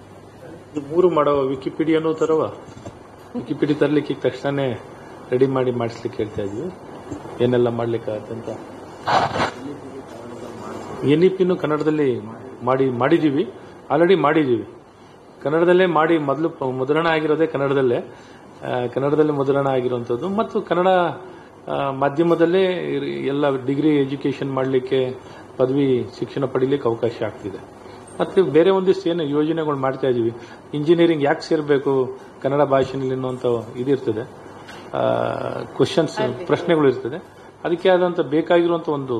ಮೂರು ಮಾಡೋ ವಿಕಿಪೀಡಿಯಾನೂ ತರವ? ವಿಕಿಪೀಡಿಯಾ ತರಲಿಕ್ಕೆ ತಕ್ಷಣನೇ ತಕ್ಷಣ ರೆಡಿ ಮಾಡಿ ಮಾಡಿಸ್ಲಿಕ್ಕೆ ಹೇಳ್ತಾ ಇದ್ವಿ. ಏನೆಲ್ಲ ಮಾಡ್ಲಿಕ್ಕೆ ಅಂತ? ಎನ್ ಇ ಪಿನು ಕನ್ನಡದಲ್ಲಿ ಮಾಡಿ ಮಾಡಿದೀವಿ ಆಲ್ರೆಡಿ ಮಾಡಿದೀವಿ ಕನ್ನಡದಲ್ಲೇ ಮಾಡಿ, ಮೊದಲು ಮುದ್ರಣ ಆಗಿರೋದೇ ಕನ್ನಡದಲ್ಲೇ. ಕನ್ನಡದಲ್ಲೇ ಮುದ್ರಣ ಆಗಿರುವಂಥದ್ದು. ಮತ್ತು ಕನ್ನಡ ಮಾಧ್ಯಮದಲ್ಲೇ ಎಲ್ಲ ಡಿಗ್ರಿ ಎಜುಕೇಶನ್ ಮಾಡಲಿಕ್ಕೆ ಪದವಿ ಶಿಕ್ಷಣ ಪಡೀಲಿಕ್ಕೆ ಅವಕಾಶ ಆಗ್ತಿದೆ. ಮತ್ತೆ ಬೇರೆ ಒಂದಿಷ್ಟು ಏನು ಯೋಜನೆಗಳು ಮಾಡ್ತಾ ಇದೀವಿ ಇಂಜಿನಿಯರಿಂಗ್ ಯಾಕೆ ಸೇರಬೇಕು ಕನ್ನಡ ಭಾಷೆಯಲ್ಲಿ ಅನ್ನುವಂಥ ಇದಿರ್ತದೆ ಕ್ವಶನ್ಸ್ ಪ್ರಶ್ನೆಗಳು ಇರ್ತದೆ. ಅದಕ್ಕೆ ಆದಂತ ಬೇಕಾಗಿರುವಂತ ಒಂದು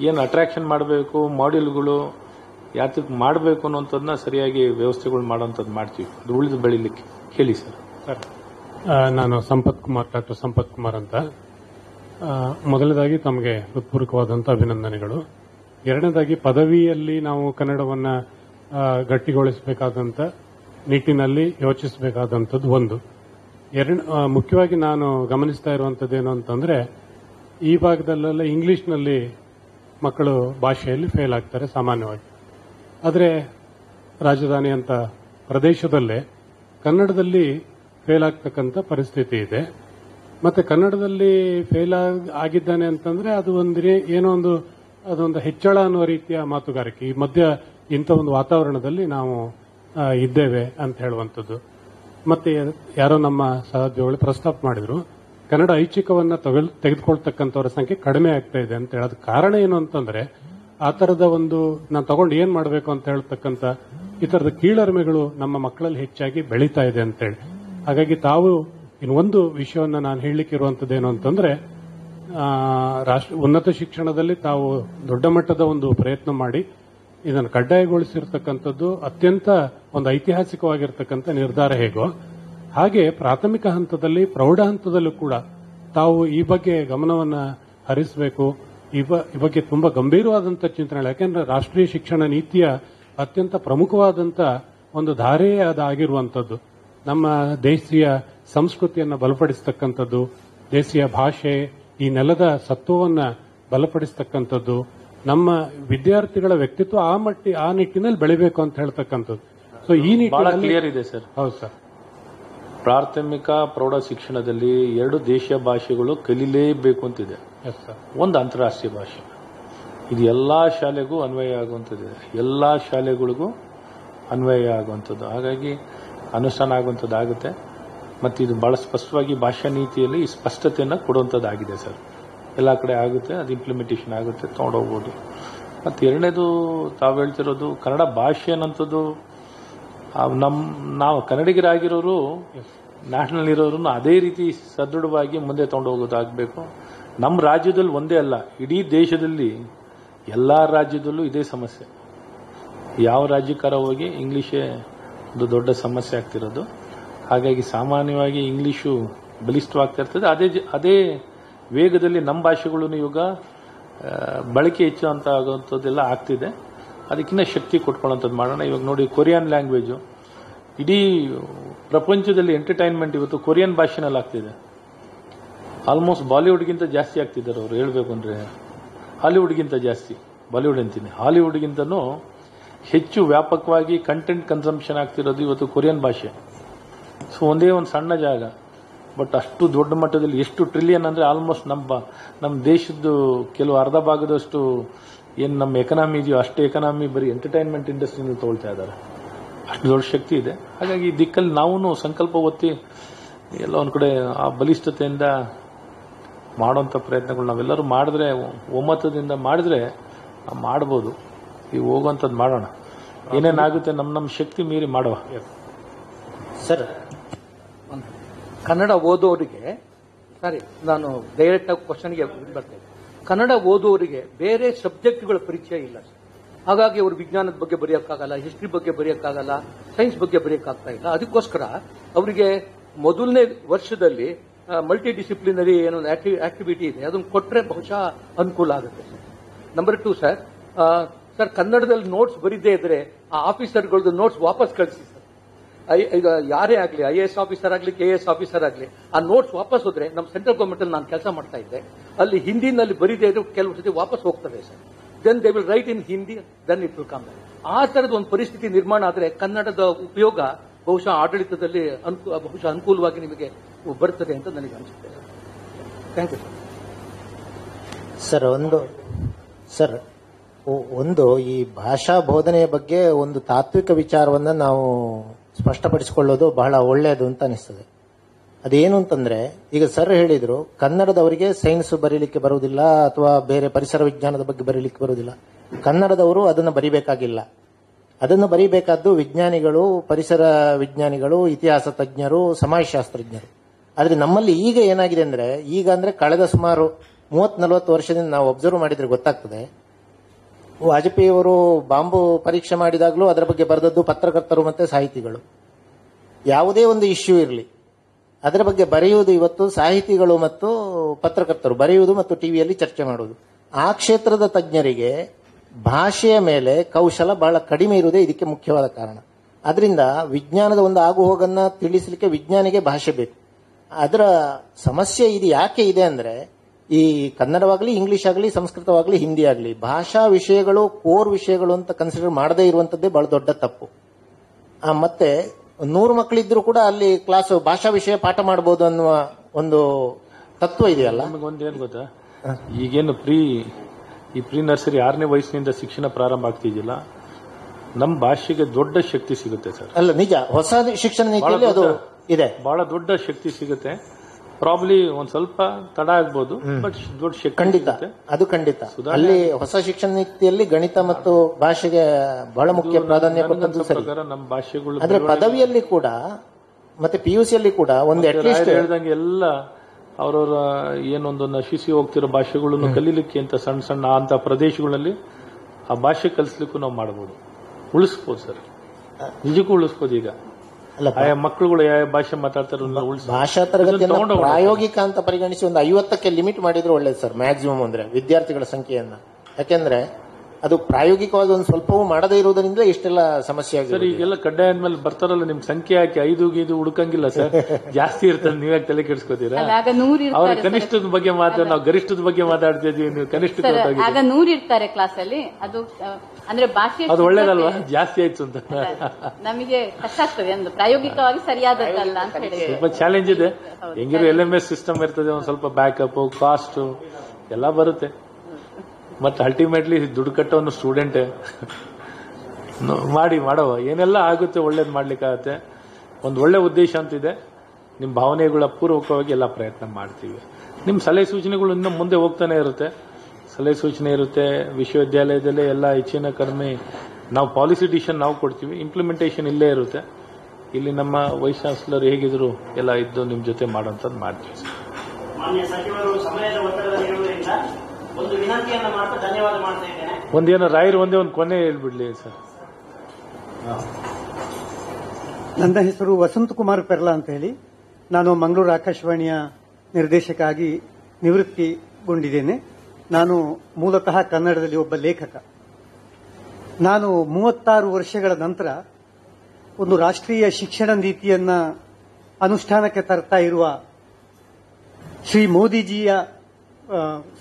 ಏನು ಅಟ್ರಾಕ್ಷನ್ ಮಾಡಬೇಕು ಮಾಡ್ಯೂಲ್ಗಳು ಯಾತಕ್ಕೆ ಮಾಡಬೇಕು ಅನ್ನೋಂಥದ್ದನ್ನ ಸರಿಯಾಗಿ ವ್ಯವಸ್ಥೆಗಳು ಮಾಡೋಂಥದ್ದು ಮಾಡ್ತೀವಿ. ಅದು ಉಳಿದು ಬೆಳಿಲಿಕ್ಕೆ. ಹೇಳಿ ಸರ್. ನಾನು ಸಂಪತ್ ಕುಮಾರ್, ಡಾಕ್ಟರ್ ಸಂಪತ್ ಕುಮಾರ್ ಅಂತ. ಮೊದಲನೇದಾಗಿ ತಮಗೆ ಹೃತ್ಪೂರ್ವಕವಾದಂಥ ಅಭಿನಂದನೆಗಳು. ಎರಡನೇದಾಗಿ ಪದವಿಯಲ್ಲಿ ನಾವು ಕನ್ನಡವನ್ನ ಗಟ್ಟಿಗೊಳಿಸಬೇಕಾದಂತ ನಿಟ್ಟಿನಲ್ಲಿ ಯೋಚಿಸಬೇಕಾದಂಥದ್ದು ಒಂದು. ಎರಡ ಮುಖ್ಯವಾಗಿ ನಾನು ಗಮನಿಸ್ತಾ ಇರುವಂಥದ್ದು ಏನು ಅಂತಂದ್ರೆ, ಈ ಭಾಗದಲ್ಲೆಲ್ಲ ಇಂಗ್ಲಿಷ್ನಲ್ಲಿ ಮಕ್ಕಳು ಭಾಷೆಯಲ್ಲಿ ಫೇಲ್ ಆಗ್ತಾರೆ ಸಾಮಾನ್ಯವಾಗಿ. ಆದರೆ ರಾಜಧಾನಿ ಅಂತ ಪ್ರದೇಶದಲ್ಲೇ ಕನ್ನಡದಲ್ಲಿ ಫೇಲ್ ಆಗ್ತಕ್ಕಂಥ ಪರಿಸ್ಥಿತಿ ಇದೆ. ಮತ್ತೆ ಕನ್ನಡದಲ್ಲಿ ಫೇಲ್ ಆಗಿದ್ದಾನೆ ಅಂತಂದ್ರೆ ಅದು ಒಂದು ಏನೋ ಒಂದು, ಅದೊಂದು ಹೆಚ್ಚಳ ಅನ್ನೋ ರೀತಿಯ ಮಾತುಗಾರಿಕೆ. ಈ ಮಧ್ಯ ಇಂಥ ಒಂದು ವಾತಾವರಣದಲ್ಲಿ ನಾವು ಇದ್ದೇವೆ ಅಂತ ಹೇಳುವಂಥದ್ದು. ಮತ್ತೆ ಯಾರೋ ನಮ್ಮ ಸಹೋದ್ಯೋಗಿಗಳು ಪ್ರಸ್ತಾಪ ಮಾಡಿದ್ರು, ಕನ್ನಡ ಐಚ್ಛಿಕವನ್ನ ತೆಗೆದುಕೊಳ್ತಕ್ಕಂಥವ್ರ ಸಂಖ್ಯೆ ಕಡಿಮೆ ಆಗ್ತಾ ಇದೆ ಅಂತ ಹೇಳೋದು ಕಾರಣ ಏನು ಅಂತಂದ್ರೆ, ಆ ತರದ ಒಂದು, ನಾನು ತಗೊಂಡು ಏನ್ ಮಾಡಬೇಕು ಅಂತ ಹೇಳ್ತಕ್ಕಂಥ, ಈ ತರದ ಕೀಳರಿಮೆಗಳು ನಮ್ಮ ಮಕ್ಕಳಲ್ಲಿ ಹೆಚ್ಚಾಗಿ ಬೆಳೀತಾ ಇದೆ ಅಂತೇಳಿ ಹಾಗಾಗಿ ತಾವು ಇನ್ನು ಒಂದು ವಿಷಯವನ್ನು ನಾನು ಹೇಳಲಿಕ್ಕೆ ಇರುವಂತದ್ದು ಏನು ಅಂತಂದ್ರೆ ರಾಷ್ಟ್ರ, ಉನ್ನತ ಶಿಕ್ಷಣದಲ್ಲಿ ತಾವು ದೊಡ್ಡ ಮಟ್ಟದ ಒಂದು ಪ್ರಯತ್ನ ಮಾಡಿ, ಇದನ್ನು ಕಡ್ಡಾಯಗೊಳಿಸಿರ್ತಕ್ಕಂಥದ್ದು ಅತ್ಯಂತ ಒಂದು ಐತಿಹಾಸಿಕವಾಗಿರ್ತಕ್ಕಂಥ ನಿರ್ಧಾರ ಹೇಗೋ, ಹಾಗೆ ಪ್ರಾಥಮಿಕ ಹಂತದಲ್ಲಿ, ಪ್ರೌಢ ಹಂತದಲ್ಲೂ ಕೂಡ ತಾವು ಈ ಬಗ್ಗೆ ಗಮನವನ್ನ ಹರಿಸಬೇಕು. ಈ ಬಗ್ಗೆ ತುಂಬಾ ಗಂಭೀರವಾದಂತ ಚಿಂತನೆ ಯಾಕೆಂದ್ರೆ ರಾಷ್ಟ್ರೀಯ ಶಿಕ್ಷಣ ನೀತಿಯ ಅತ್ಯಂತ ಪ್ರಮುಖವಾದಂತ ಒಂದು ಧಾರೆಯೇ ಅದಾಗಿರುವಂತದ್ದು ನಮ್ಮ ದೇಶೀಯ ಸಂಸ್ಕೃತಿಯನ್ನ ಬಲಪಡಿಸತಕ್ಕಂಥದ್ದು ದೇಶೀಯ ಭಾಷೆ ಈ ನೆಲದ ಸತ್ವವನ್ನ ಬಲಪಡಿಸತಕ್ಕಂಥದ್ದು ನಮ್ಮ ವಿದ್ಯಾರ್ಥಿಗಳ ವ್ಯಕ್ತಿತ್ವ ಆ ಮಟ್ಟಿ ಆ ನಿಟ್ಟಿನಲ್ಲಿ ಬೆಳಿಬೇಕು ಅಂತ ಹೇಳ್ತಕ್ಕಂಥದ್ದು. ಸೊ ಈ ನಿಟ್ಟಿನಲ್ಲಿ ಕ್ಲಿಯರ್ ಇದೆ ಸರ್ ಹೌದು ಸರ್ ಪ್ರಾಥಮಿಕ ಪ್ರೌಢ ಶಿಕ್ಷಣದಲ್ಲಿ ಎರಡು ದೇಶೀಯ ಭಾಷೆಗಳು ಕಲಿಲೇಬೇಕು ಅಂತಿದೆ. ಒಂದು ಅಂತಾರಾಷ್ಟ್ರೀಯ ಭಾಷೆ. ಇದು ಎಲ್ಲಾ ಶಾಲೆಗೂ ಅನ್ವಯ ಆಗುವಂಥದ್ದು ಎಲ್ಲಾ ಶಾಲೆಗಳಿಗೂ ಅನ್ವಯ ಆಗುವಂಥದ್ದು. ಹಾಗಾಗಿ ಅನುಷ್ಠಾನ ಆಗುವಂಥದ್ದಾಗುತ್ತೆ ಮತ್ತು ಇದು ಬಹಳ ಸ್ಪಷ್ಟವಾಗಿ ಭಾಷಾ ನೀತಿಯಲ್ಲಿ ಈ ಸ್ಪಷ್ಟತೆಯನ್ನು ಕೊಡುವಂಥದ್ದಾಗಿದೆ ಸರ್. ಎಲ್ಲ ಕಡೆ ಆಗುತ್ತೆ, ಅದು ಇಂಪ್ಲಿಮೆಂಟೇಷನ್ ಆಗುತ್ತೆ, ತೊಗೊಂಡೋಗ್ಬೋದು. ಮತ್ತು ಎರಡನೇದು ತಾವು ಹೇಳ್ತಿರೋದು ಕನ್ನಡ ಭಾಷೆ ಅನ್ನೋಂಥದ್ದು ನಮ್ಮ ನಾವು ಕನ್ನಡಿಗರಾಗಿರೋರು ನ್ಯಾಷನಲ್ ಅದೇ ರೀತಿ ಸದೃಢವಾಗಿ ಮುಂದೆ ತೊಗೊಂಡೋಗೋದಾಗಬೇಕು. ನಮ್ಮ ರಾಜ್ಯದಲ್ಲಿ ಒಂದೇ ಅಲ್ಲ, ಇಡೀ ದೇಶದಲ್ಲಿ ಎಲ್ಲ ರಾಜ್ಯದಲ್ಲೂ ಇದೇ ಸಮಸ್ಯೆ. ಯಾವ ರಾಜ್ಯಕಾರ ಹೋಗಿ ಇಂಗ್ಲಿಷೇ ಒಂದು ದೊಡ್ಡ ಸಮಸ್ಯೆ ಆಗ್ತಿರೋದು. ಹಾಗಾಗಿ ಸಾಮಾನ್ಯವಾಗಿ ಇಂಗ್ಲೀಷು ಬಲಿಷ್ಠವಾಗ್ತಾ ಇರ್ತದೆ. ಅದೇ ಅದೇ ವೇಗದಲ್ಲಿ ನಮ್ಮ ಭಾಷೆಗಳೂ ಇವಾಗ ಬಳಕೆ ಹೆಚ್ಚು ಅಂತ ಆಗುವಂಥದ್ದೆಲ್ಲ ಆಗ್ತಿದೆ. ಅದಕ್ಕಿಂತ ಶಕ್ತಿ ಕೊಟ್ಕೊಳ್ಳೋಂಥದ್ದು ಮಾಡೋಣ. ಇವಾಗ ನೋಡಿ, ಕೊರಿಯನ್ ಲ್ಯಾಂಗ್ವೇಜು. ಇಡೀ ಪ್ರಪಂಚದಲ್ಲಿ ಎಂಟರ್ಟೈನ್ಮೆಂಟ್ ಇವತ್ತು ಕೊರಿಯನ್ ಭಾಷೆನಲ್ಲಿ ಆಗ್ತಿದೆ. ಆಲ್ಮೋಸ್ಟ್ ಬಾಲಿವುಡ್ಗಿಂತ ಜಾಸ್ತಿ ಆಗ್ತಿದ್ದಾರೆ ಅವರು ಹೇಳಬೇಕು ಅಂದರೆ. ಹಾಲಿವುಡ್ಗಿಂತ ಜಾಸ್ತಿ. ಬಾಲಿವುಡ್ ಅಂತೀನಿ. ಹಾಲಿವುಡ್ಗಿಂತನೂ ಹೆಚ್ಚು ವ್ಯಾಪಕವಾಗಿ ಕಂಟೆಂಟ್ ಕನ್ಸಂಪ್ಷನ್ ಆಗ್ತಿರೋದು ಇವತ್ತು ಕೊರಿಯನ್ ಭಾಷೆ. ಸೊ ಒಂದೇ ಒಂದು ಸಣ್ಣ ಜಾಗ. ಬಟ್ ಅಷ್ಟು ದೊಡ್ಡ ಮಟ್ಟದಲ್ಲಿ ಎಷ್ಟು ಟ್ರಿಲಿಯನ್ ಅಂದ್ರೆ ಆಲ್ಮೋಸ್ಟ್ ನಮ್ಮ ನಮ್ಮ ದೇಶದ್ದು ಕೆಲವು ಅರ್ಧ ಭಾಗದಷ್ಟು ಏನು ನಮ್ಮ ಎಕನಾಮಿ ಇದೆಯೋ ಅಷ್ಟು ಎಕನಾಮಿ ಬರೀ ಎಂಟರ್ಟೈನ್ಮೆಂಟ್ ಇಂಡಸ್ಟ್ರಿನಲ್ಲಿ ತಗೊಳ್ತಾ ಇದ್ದಾರೆ. ಅಷ್ಟು ದೊಡ್ಡ ಶಕ್ತಿ ಇದೆ. ಹಾಗಾಗಿ ಈ ದಿಕ್ಕಲ್ಲಿ ನಾವು ಸಂಕಲ್ಪ ಒತ್ತಿ ಎಲ್ಲ ಒಂದು ಕಡೆ ಆ ಬಲಿಷ್ಠತೆಯಿಂದ ಮಾಡುವಂಥ ಪ್ರಯತ್ನಗಳು ನಾವೆಲ್ಲರೂ ಮಾಡಿದ್ರೆ ಒಮ್ಮತದಿಂದ ಮಾಡಿದ್ರೆ ಮಾಡ್ಬೋದು. ಈಗ ಹೋಗುವಂಥದ್ದು ಮಾಡೋಣ. ಏನೇನಾಗುತ್ತೆ ನಮ್ಮ ನಮ್ಮ ಶಕ್ತಿ ಮೀರಿ ಮಾಡುವ. ಸರ್ ಕನ್ನಡ ಓದೋರಿಗೆ ಸಾರಿ ನಾನು ಡೈರೆಕ್ಟ್ ಆಗಿ ಕ್ವಶನ್ಗೆ ಬರ್ತೇನೆ. ಕನ್ನಡ ಓದೋರಿಗೆ ಬೇರೆ ಸಬ್ಜೆಕ್ಟ್ಗಳ ಪರಿಚಯ ಇಲ್ಲ ಸರ್ ಹಾಗಾಗಿ ಅವರು ವಿಜ್ಞಾನದ ಬಗ್ಗೆ ಬರೆಯೋಕ್ಕಾಗಲ್ಲ ಹಿಸ್ಟ್ರಿ ಬಗ್ಗೆ ಬರೆಯೋಕ್ಕಾಗಲ್ಲ ಸೈನ್ಸ್ ಬಗ್ಗೆ ಬರೆಯೋಕ್ಕಾಗ್ತಾ ಇಲ್ಲ. ಅದಕ್ಕೋಸ್ಕರ ಅವರಿಗೆ ಮೊದಲನೇ ವರ್ಷದಲ್ಲಿ ಮಲ್ಟಿ ಡಿಸಿಪ್ಲಿನರಿ ಏನೋ ಆಕ್ಟಿವಿಟಿ ಇದೆ. ಅದನ್ನು ಕೊಟ್ಟರೆ ಬಹುಶಃ ಅನುಕೂಲ ಆಗುತ್ತೆ sir number two sir sir, ಕನ್ನಡದಲ್ಲಿ ನೋಟ್ಸ್ ಬರಿದೇ ಇದ್ರೆ ಆ ಆಫೀಸರ್ಗಳದ್ದು ನೋಟ್ಸ್ ವಾಪಸ್ ಕಳಿಸಿ ಸರ್. ಯಾರೇ ಆಗಲಿ ಐ ಎ ಎಸ್ ಆಫೀಸರ್ ಆಗಲಿ ಕೆ ಎಸ್ ಆಫೀಸರ್ ಆಗಲಿ, ಆ ನೋಟ್ಸ್ ವಾಪಸ್ ಹೋದ್ರೆ ನಮ್ಮ ಸೆಂಟ್ರಲ್ ಗೌರ್ಮೆಂಟ್ ಅಲ್ಲಿ ನಾನು ಕೆಲಸ ಮಾಡ್ತಾ ಇದ್ದೆ. ಅಲ್ಲಿ ಹಿಂದಿನಲ್ಲಿ ಬರೀದೇ ಇದ್ರೆ ಕೆಲವು ಸತಿ ವಾಪಸ್ ಹೋಗ್ತದೆ sir. Then they will write in Hindi then it will come ಆ ತರದ ಒಂದು ಪರಿಸ್ಥಿತಿ ನಿರ್ಮಾಣ ಆದರೆ ಕನ್ನಡದ ಉಪಯೋಗ ಬಹುಶಃ ಆಡಳಿತದಲ್ಲಿ ಬಹುಶಃ ಅನುಕೂಲವಾಗಿ ನಿಮಗೆ ಬರ್ತದೆ ಅಂತ ನನಗೆ ಅನಿಸುತ್ತೆ ಥ್ಯಾಂಕ್ ಯು ಸರ್, ಒಂದು, ಸರ್ ಒಂದು ಈ ಭಾಷಾ ಬೋಧನೆಯ ಬಗ್ಗೆ ಒಂದು ತಾತ್ವಿಕ ವಿಚಾರವನ್ನ ನಾವು ಸ್ಪಷ್ಟಪಡಿಸಿಕೊಳ್ಳೋದು ಬಹಳ ಒಳ್ಳೆಯದು ಅಂತ ಅನಿಸ್ತದೆ. ಅದೇನು ಅಂತಂದ್ರೆ, ಈಗ ಸರ್ ಹೇಳಿದ್ರು, ಕನ್ನಡದವರಿಗೆ ಸೈನ್ಸ್ ಬರೀಲಿಕ್ಕೆ ಬರುವುದಿಲ್ಲ ಅಥವಾ ಬೇರೆ ಪರಿಸರ ವಿಜ್ಞಾನದ ಬಗ್ಗೆ ಬರೀಲಿಕ್ಕೆ ಬರುವುದಿಲ್ಲ. ಕನ್ನಡದವರು ಅದನ್ನು ಬರಿಬೇಕಾಗಿಲ್ಲ. ಅದನ್ನು ಬರೀಬೇಕಾದ್ದು ವಿಜ್ಞಾನಿಗಳು, ಪರಿಸರ ವಿಜ್ಞಾನಿಗಳು, ಇತಿಹಾಸ ತಜ್ಞರು, ಸಮಾಜಶಾಸ್ತ್ರಜ್ಞರು. ಆದರೆ ನಮ್ಮಲ್ಲಿ ಈಗ ಏನಾಗಿದೆ ಅಂದ್ರೆ, ಈಗ ಅಂದ್ರೆ ಕಳೆದ ಸುಮಾರು ಮೂವತ್ ನಲವತ್ತು ವರ್ಷದಿಂದ ನಾವು ಅಬ್ಸರ್ವ್ ಮಾಡಿದ್ರೆ ಗೊತ್ತಾಗ್ತದೆ ವಾಜಪೇಯಿ ಅವರು ಬಾಂಬು ಪರೀಕ್ಷೆ ಮಾಡಿದಾಗಲೂ ಅದರ ಬಗ್ಗೆ ಬರೆದದ್ದು ಪತ್ರಕರ್ತರು ಮತ್ತು ಸಾಹಿತಿಗಳು. ಯಾವುದೇ ಒಂದು ಇಶ್ಯೂ ಇರಲಿ, ಅದರ ಬಗ್ಗೆ ಬರೆಯುವುದು ಇವತ್ತು ಸಾಹಿತಿಗಳು ಮತ್ತು ಪತ್ರಕರ್ತರು, ಬರೆಯುವುದು ಮತ್ತು ಟಿವಿಯಲ್ಲಿ ಚರ್ಚೆ ಮಾಡುವುದು. ಆ ಕ್ಷೇತ್ರದ ತಜ್ಞರಿಗೆ ಭಾಷೆಯ ಮೇಲೆ ಕೌಶಲ ಬಹಳ ಕಡಿಮೆ ಇರುವುದೇ ಇದಕ್ಕೆ ಮುಖ್ಯವಾದ ಕಾರಣ. ಅದರಿಂದ ವಿಜ್ಞಾನದ ಒಂದು ಆಗುಹೋಗನ್ನು ತಿಳಿಸಲಿಕ್ಕೆ ವಿಜ್ಞಾನಿಗೆ ಭಾಷೆ ಬೇಕು. ಅದರ ಸಮಸ್ಯೆ ಇದು ಯಾಕೆ ಇದೆ ಅಂದ್ರೆ ಈ ಕನ್ನಡವಾಗಲಿ ಇಂಗ್ಲಿಷ್ ಆಗಲಿ ಸಂಸ್ಕೃತವಾಗಲಿ ಹಿಂದಿ ಆಗಲಿ ಭಾಷಾ ವಿಷಯಗಳು ಕೋರ್ ವಿಷಯಗಳು ಅಂತ ಕನ್ಸಿಡರ್ ಮಾಡದೇ ಇರುವಂತದ್ದೇ ಬಹಳ ದೊಡ್ಡ ತಪ್ಪು. ಮತ್ತೆ ನೂರು ಮಕ್ಕಳಿದ್ರು ಕೂಡ ಅಲ್ಲಿ ಕ್ಲಾಸ್ ಭಾಷಾ ವಿಷಯ ಪಾಠ ಮಾಡಬಹುದು ಅನ್ನುವ ಒಂದು ತತ್ವ ಇದೆಯಲ್ಲ? ಒಂದೇನು ಗೊತ್ತಾ? ಈಗೇನು ಪ್ರೀ ಈ ಪ್ರೀ ನರ್ಸರಿ ಆರನೇ ವಯಸ್ಸಿನಿಂದ ಶಿಕ್ಷಣ ಪ್ರಾರಂಭ ಆಗ್ತಿದ್ದಿಲ್ಲ ನಮ್ಮ ಭಾಷೆಗೆ ದೊಡ್ಡ ಶಕ್ತಿ ಸಿಗುತ್ತೆ ಸರ್. ಅಲ್ಲ ನಿಜ. ಹೊಸ ಶಿಕ್ಷಣ ನೀತಿಯಲ್ಲಿ ಅದು ಇದೆ. ಬಹಳ ದೊಡ್ಡ ಶಕ್ತಿ ಸಿಗುತ್ತೆ. ಪ್ರಾಬ್ಲಿ ಒಂದ್ ಸ್ವಲ್ಪ ತಡ ಆಗ್ಬೋದು ಬಟ್ ದೊಡ್ಡ ಖಂಡಿತ. ಅದು ಖಂಡಿತ. ಅಲ್ಲಿ ಹೊಸ ಶಿಕ್ಷಣ ನೀತಿಯಲ್ಲಿ ಗಣಿತ ಮತ್ತು ಭಾಷೆಗೆ ಬಹಳ ಮುಖ್ಯ ಪ್ರಾಧಾನ್ಯ ಕೊಟ್ಟದ್ದು ಸರಿ. ನಮ್ಮ ಭಾಷೆಗಳು ಆದ್ರೆ ಪದವಿಯಲ್ಲಿ ಕೂಡ ಮತ್ತೆ ಪಿ ಯು ಸಿಯಲ್ಲಿ ಕೂಡ ಒಂದು ಅಟ್ಲೀಸ್ಟ್ ಹೇಳ್ದಂಗೆ ಎಲ್ಲ ಅವರವರ ಏನೊಂದು ನಶಿಸಿ ಹೋಗ್ತಿರೋ ಭಾಷೆಗಳನ್ನು ಕಲೀಲಿಕ್ಕೆ ಅಂತ ಸಣ್ಣ ಸಣ್ಣ ಅಂತ ಪ್ರದೇಶಗಳಲ್ಲಿ ಆ ಭಾಷೆ ಕಲಿಸ್ಲಿಕ್ಕೂ ನಾವು ಮಾಡಬಹುದು ಉಳಿಸ್ಬೋದು ಸರ್. ನಿಜಕ್ಕೂ ಉಳಿಸ್ಬೋದು ಈಗ. ಅಲ್ಲ ಮಕ್ಕಳುಗಳು ಯಾವ ಭಾಷೆ ಮಾತಾಡ್ತಾರೆ ಉಳಿಸ್ ಭಾಷಾ ತರಗತಿಯನ್ನು ಪ್ರಾಯೋಗಿಕ ಅಂತ ಪರಿಗಣಿಸಿ ಒಂದು ಐವತ್ತಕ್ಕೆ ಲಿಮಿಟ್ ಮಾಡಿದ್ರೆ ಒಳ್ಳೇದು ಸರ್ ಮ್ಯಾಕ್ಸಿಮಮ್ ಅಂದ್ರೆ ವಿದ್ಯಾರ್ಥಿಗಳ ಸಂಖ್ಯೆಯನ್ನ. ಯಾಕೆಂದ್ರೆ ಅದು ಪ್ರಾಯೋಗಿಕವಾಗಿ ಒಂದು ಸ್ವಲ್ಪವೂ ಮಾಡದೇ ಇರುವುದರಿಂದ ಇಷ್ಟೆಲ್ಲ ಸಮಸ್ಯೆ ಸರ್ ಆಗಿದೆ ಈಗೆಲ್ಲ ಕಡ್ಡಾಯ ಅಂದ್ಮೇಲೆ ಬರ್ತಾರಲ್ಲ ನಿಮ್ ಸಂಖ್ಯೆ ಹಾಕಿ ಐದು ಗೀದು ಹುಡುಕಂಗಿಲ್ಲ ಸರ್. ಜಾಸ್ತಿ ಇರ್ತದೆ ನೀವ್ಯಾಕೆ ತಲೆ ಕೆಡಿಸ್ಕೋತೀರಾ? ಅವ್ರ ಕನಿಷ್ಠದ ಬಗ್ಗೆ ಮಾತಾಡ ನಾವು ಗರಿಷ್ಠದ ಬಗ್ಗೆ ಮಾತಾಡ್ತಿದೀವಿ ನೀವು ಕನಿಷ್ಠ ಸರ್ ಆಗ ನೂರ್ ಇರ್ತಾರೆ ಕ್ಲಾಸ್ ಅಲ್ಲಿ. ಅದು ಅಂದ್ರೆ ಭಾಷೆ ಅದು ಒಳ್ಳೇದಲ್ವಾ? ಜಾಸ್ತಿ ಆಯ್ತು ಅಂತ. ನಮಗೆ ಕಷ್ಟ ಆಗ್ತದೆ. ಅಂದ್ರೆ ಪ್ರಾಯೋಗಿಕವಾಗಿ ಸರಿಯಾದದ್ದಲ್ಲ ಅಂತ ಹೇಳಿ ಸ್ವಲ್ಪ ಚಾಲೆಂಜ್ ಇದೆ. ಹೆಂಗಿರೋ ಎಲ್ ಎಂ ಎಸ್ ಸಿಸ್ಟಮ್ ಇರ್ತದೆ ಒಂದ್ ಸ್ವಲ್ಪ ಬ್ಯಾಕಪ್ ಕಾಸ್ಟ್ ಎಲ್ಲ ಬರುತ್ತೆ. ಮತ್ತೆ ಅಲ್ಟಿಮೇಟ್ಲಿ ದುಡ್ಡು ಕಟ್ಟೋನು ಸ್ಟೂಡೆಂಟ್ ಮಾಡಿ ಮಾಡೋ ಏನೆಲ್ಲ ಆಗುತ್ತೆ ಒಳ್ಳೇದು ಮಾಡ್ಲಿಕ್ಕಾಗತ್ತೆ? ಒಂದು ಒಳ್ಳೆ ಉದ್ದೇಶ ಅಂತಿದೆ. ನಿಮ್ಮ ಭಾವನೆಗಳ ಪೂರ್ವಕವಾಗಿ ಎಲ್ಲ ಪ್ರಯತ್ನ ಮಾಡ್ತೀವಿ. ನಿಮ್ಮ ಸಲಹೆ ಸೂಚನೆಗಳು ಇನ್ನೂ ಮುಂದೆ ಹೋಗ್ತಾನೆ ಇರುತ್ತೆ. ಸಲಹೆ ಸೂಚನೆ ಇರುತ್ತೆ. ವಿಶ್ವವಿದ್ಯಾಲಯದಲ್ಲೇ ಎಲ್ಲ ಹೆಚ್ಚಿನ ಕಡಿಮೆ ನಾವು ಪಾಲಿಸಿ ಡಿಸಿಷನ್ ನಾವು ಕೊಡ್ತೀವಿ. ಇಂಪ್ಲಿಮೆಂಟೇಷನ್ ಇಲ್ಲೇ ಇರುತ್ತೆ. ಇಲ್ಲಿ ನಮ್ಮ ವೈಸ್ ಚಾನ್ಸಲರ್ ಹೇಗಿದ್ರು ಎಲ್ಲ ಇದ್ದು ನಿಮ್ಮ ಜೊತೆ ಮಾಡೋಂಥದ್ದು ಮಾಡ್ತೀವಿ ಸರ್. ಮಾನ್ಯ ಸಚಿವರು ಸಮಯದ ಒತ್ತಡದಲ್ಲಿರುವುದರಿಂದ ಒಂದು ವಿನಂತಿಯನ್ನ ಮಾಡ್ತಾ ಧನ್ಯವಾದ ಮಾಡ್ತಾ ಇದ್ದೇನೆ. ಒಂದೇನೋ ರಾಯರು ಒಂದೇ ಒಂದು ಕೊನೆ ಹೇಳ್ಬಿಡ್ಲಿ ಸರ್. ನನ್ನ ಹೆಸರು ವಸಂತ ಕುಮಾರ್ ಪೆರ್ಲಾ ಅಂತ ಹೇಳಿ ನಾನು ಮಂಗಳೂರು ಆಕಾಶವಾಣಿಯ ನಿರ್ದೇಶಕ ಆಗಿ ನಿವೃತ್ತಿಗೊಂಡಿದ್ದೇನೆ. ನಾನು ಮೂಲತಃ ಕನ್ನಡದಲ್ಲಿ ಒಬ್ಬ ಲೇಖಕ. ನಾನು ಮೂವತ್ತಾರು ವರ್ಷಗಳ ನಂತರ ಒಂದು ರಾಷ್ಟ್ರೀಯ ಶಿಕ್ಷಣ ನೀತಿಯನ್ನ ಅನುಷ್ಠಾನಕ್ಕೆ ತರ್ತಾ ಇರುವ ಶ್ರೀ ಮೋದಿಜಿಯ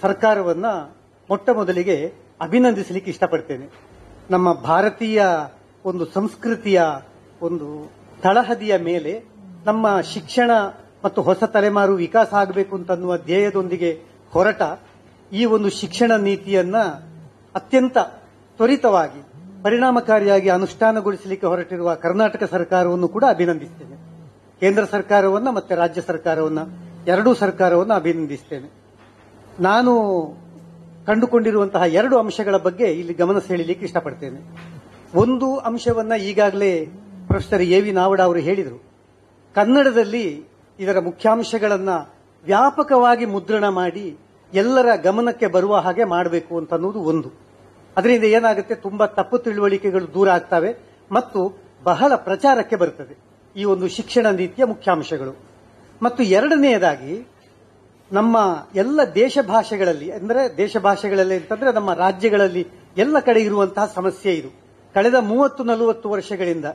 ಸರ್ಕಾರವನ್ನ ಮೊಟ್ಟ ಮೊದಲಿಗೆ ಅಭಿನಂದಿಸಲಿಕ್ಕೆ ಇಷ್ಟಪಡ್ತೇನೆ. ನಮ್ಮ ಭಾರತೀಯ ಒಂದು ಸಂಸ್ಕೃತಿಯ ಒಂದು ತಳಹದಿಯ ಮೇಲೆ ನಮ್ಮ ಶಿಕ್ಷಣ ಮತ್ತು ಹೊಸ ತಲೆಮಾರು ವಿಕಾಸ ಆಗಬೇಕು ಅಂತನ್ನುವ ಧ್ಯೇಯದೊಂದಿಗೆ ಹೊರಟ ಈ ಒಂದು ಶಿಕ್ಷಣ ನೀತಿಯನ್ನ ಅತ್ಯಂತ ತ್ವರಿತವಾಗಿ, ಪರಿಣಾಮಕಾರಿಯಾಗಿ ಅನುಷ್ಠಾನಗೊಳಿಸಲಿಕ್ಕೆ ಹೊರಟಿರುವ ಕರ್ನಾಟಕ ಸರ್ಕಾರವನ್ನು ಕೂಡ ಅಭಿನಂದಿಸ್ತೇನೆ. ಕೇಂದ್ರ ಸರ್ಕಾರವನ್ನ ಮತ್ತೆ ರಾಜ್ಯ ಸರ್ಕಾರವನ್ನ, ಎರಡೂ ಸರ್ಕಾರವನ್ನು ಅಭಿನಂದಿಸ್ತೇನೆ. ನಾನು ಕಂಡುಕೊಂಡಿರುವಂತಹ ಎರಡು ಅಂಶಗಳ ಬಗ್ಗೆ ಇಲ್ಲಿ ಗಮನ ಸೆಳೆಯಲಿಕ್ಕೆ ಇಷ್ಟಪಡ್ತೇನೆ. ಒಂದು ಅಂಶವನ್ನ ಈಗಾಗಲೇ ಪ್ರೊಫೆಸರ್ ಎ ವಿ ನಾವಡ ಅವರು ಹೇಳಿದರು. ಕನ್ನಡದಲ್ಲಿ ಇದರ ಮುಖ್ಯಾಂಶಗಳನ್ನು ವ್ಯಾಪಕವಾಗಿ ಮುದ್ರಣ ಮಾಡಿ ಎಲ್ಲರ ಗಮನಕ್ಕೆ ಬರುವ ಹಾಗೆ ಮಾಡಬೇಕು ಅಂತ ಅನ್ನೋದು ಒಂದು. ಅದರಿಂದ ಏನಾಗುತ್ತೆ? ತುಂಬಾ ತಪ್ಪು ತಿಳುವಳಿಕೆಗಳು ದೂರ ಆಗ್ತವೆ ಮತ್ತು ಬಹಳ ಪ್ರಚಾರಕ್ಕೆ ಬರುತ್ತದೆ ಈ ಒಂದು ಶಿಕ್ಷಣ ನೀತಿಯ ಮುಖ್ಯಾಂಶಗಳು. ಮತ್ತು ಎರಡನೆಯದಾಗಿ ನಮ್ಮ ಎಲ್ಲ ದೇಶ ಭಾಷೆಗಳಲ್ಲಿ, ಅಂದರೆ ದೇಶ ಭಾಷೆಗಳಲ್ಲಿ ಅಂತಂದ್ರೆ ನಮ್ಮ ರಾಜ್ಯಗಳಲ್ಲಿ ಎಲ್ಲ ಕಡೆ ಇರುವಂತಹ ಸಮಸ್ಯೆ ಇದು. ಕಳೆದ ಮೂವತ್ತು ನಲವತ್ತು ವರ್ಷಗಳಿಂದ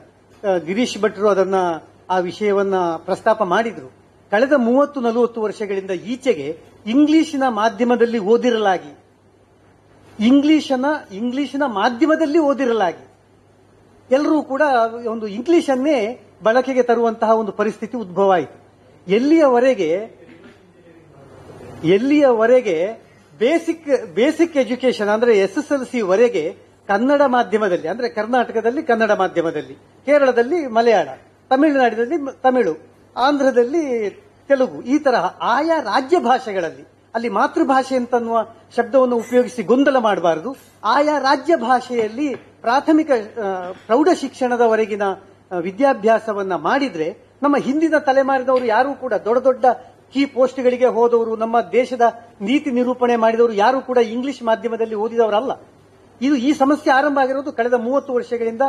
ಗಿರೀಶ್ ಭಟ್ರು ಅದನ್ನ ಆ ವಿಷಯವನ್ನ ಪ್ರಸ್ತಾಪ ಮಾಡಿದ್ರು. ಕಳೆದ ಮೂವತ್ತು ನಲವತ್ತು ವರ್ಷಗಳಿಂದ ಈಚೆಗೆ ಇಂಗ್ಲಿಶಿನ ಮಾಧ್ಯಮದಲ್ಲಿ ಓದಿರಲಾಗಿ. ಇಂಗ್ಲಿಶನ, ಇಂಗ್ಲಿಶಿನ ಮಾಧ್ಯಮದಲ್ಲಿ ಓದಿರಲಾಗಿ. ಎಲ್ಲರೂ ಕೂಡ ಒಂದು ಇಂಗ್ಲಿಷನ್ನೇ ಬಳಕೆಗೆ ತರುವಂತಹ ಒಂದು ಪರಿಸ್ಥಿತಿ ಉದ್ಭವ ಆಯಿತು. ಎಲ್ಲಿಯವರೆಗೆ ಎಲ್ಲಿಯವರೆಗೆ ಬೇಸಿಕ್ ಬೇಸಿಕ್ ಎಜುಕೇಶನ್ ಅಂದ್ರೆ ಎಸ್ ಎಸ್ ಎಲ್ ಸಿ ವರೆಗೆ ಕನ್ನಡ ಮಾಧ್ಯಮದಲ್ಲಿ, ಅಂದ್ರೆ ಕರ್ನಾಟಕದಲ್ಲಿ ಕನ್ನಡ ಮಾಧ್ಯಮದಲ್ಲಿ, ಕೇರಳದಲ್ಲಿ ಮಲಯಾಳ, ತಮಿಳುನಾಡಿನಲ್ಲಿ ತಮಿಳು, ಆಂಧ್ರದಲ್ಲಿ ತೆಲುಗು, ಈ ತರಹ ಆಯಾ ರಾಜ್ಯ ಭಾಷೆಗಳಲ್ಲಿ, ಅಲ್ಲಿ ಮಾತೃಭಾಷೆ ಅಂತನ್ನುವ ಶಬ್ದವನ್ನು ಉಪಯೋಗಿಸಿ ಗೊಂದಲ ಮಾಡಬಾರದು. ಆಯಾ ರಾಜ್ಯ ಭಾಷೆಯಲ್ಲಿ ಪ್ರಾಥಮಿಕ ಪ್ರೌಢ ಶಿಕ್ಷಣದವರೆಗಿನ ವಿದ್ಯಾಭ್ಯಾಸವನ್ನ ಮಾಡಿದ್ರೆ ನಮ್ಮ ಹಿಂದಿನ ತಲೆಮಾರಿನವರು ಯಾರೂ ಕೂಡ ದೊಡ್ಡ ದೊಡ್ಡ ಕೀ ಪೋಸ್ಟ್ಗಳಿಗೆ ಹೋದವರು ನಮ್ಮ ದೇಶದ ನೀತಿ ನಿರೂಪಣೆ ಮಾಡಿದವರು ಯಾರು ಕೂಡ ಇಂಗ್ಲಿಷ್ ಮಾಧ್ಯಮದಲ್ಲಿ ಓದಿದವರಲ್ಲ. ಇದು ಈ ಸಮಸ್ಯೆ ಆರಂಭ ಆಗಿರೋದು ಕಳೆದ ಮೂವತ್ತು ವರ್ಷಗಳಿಂದ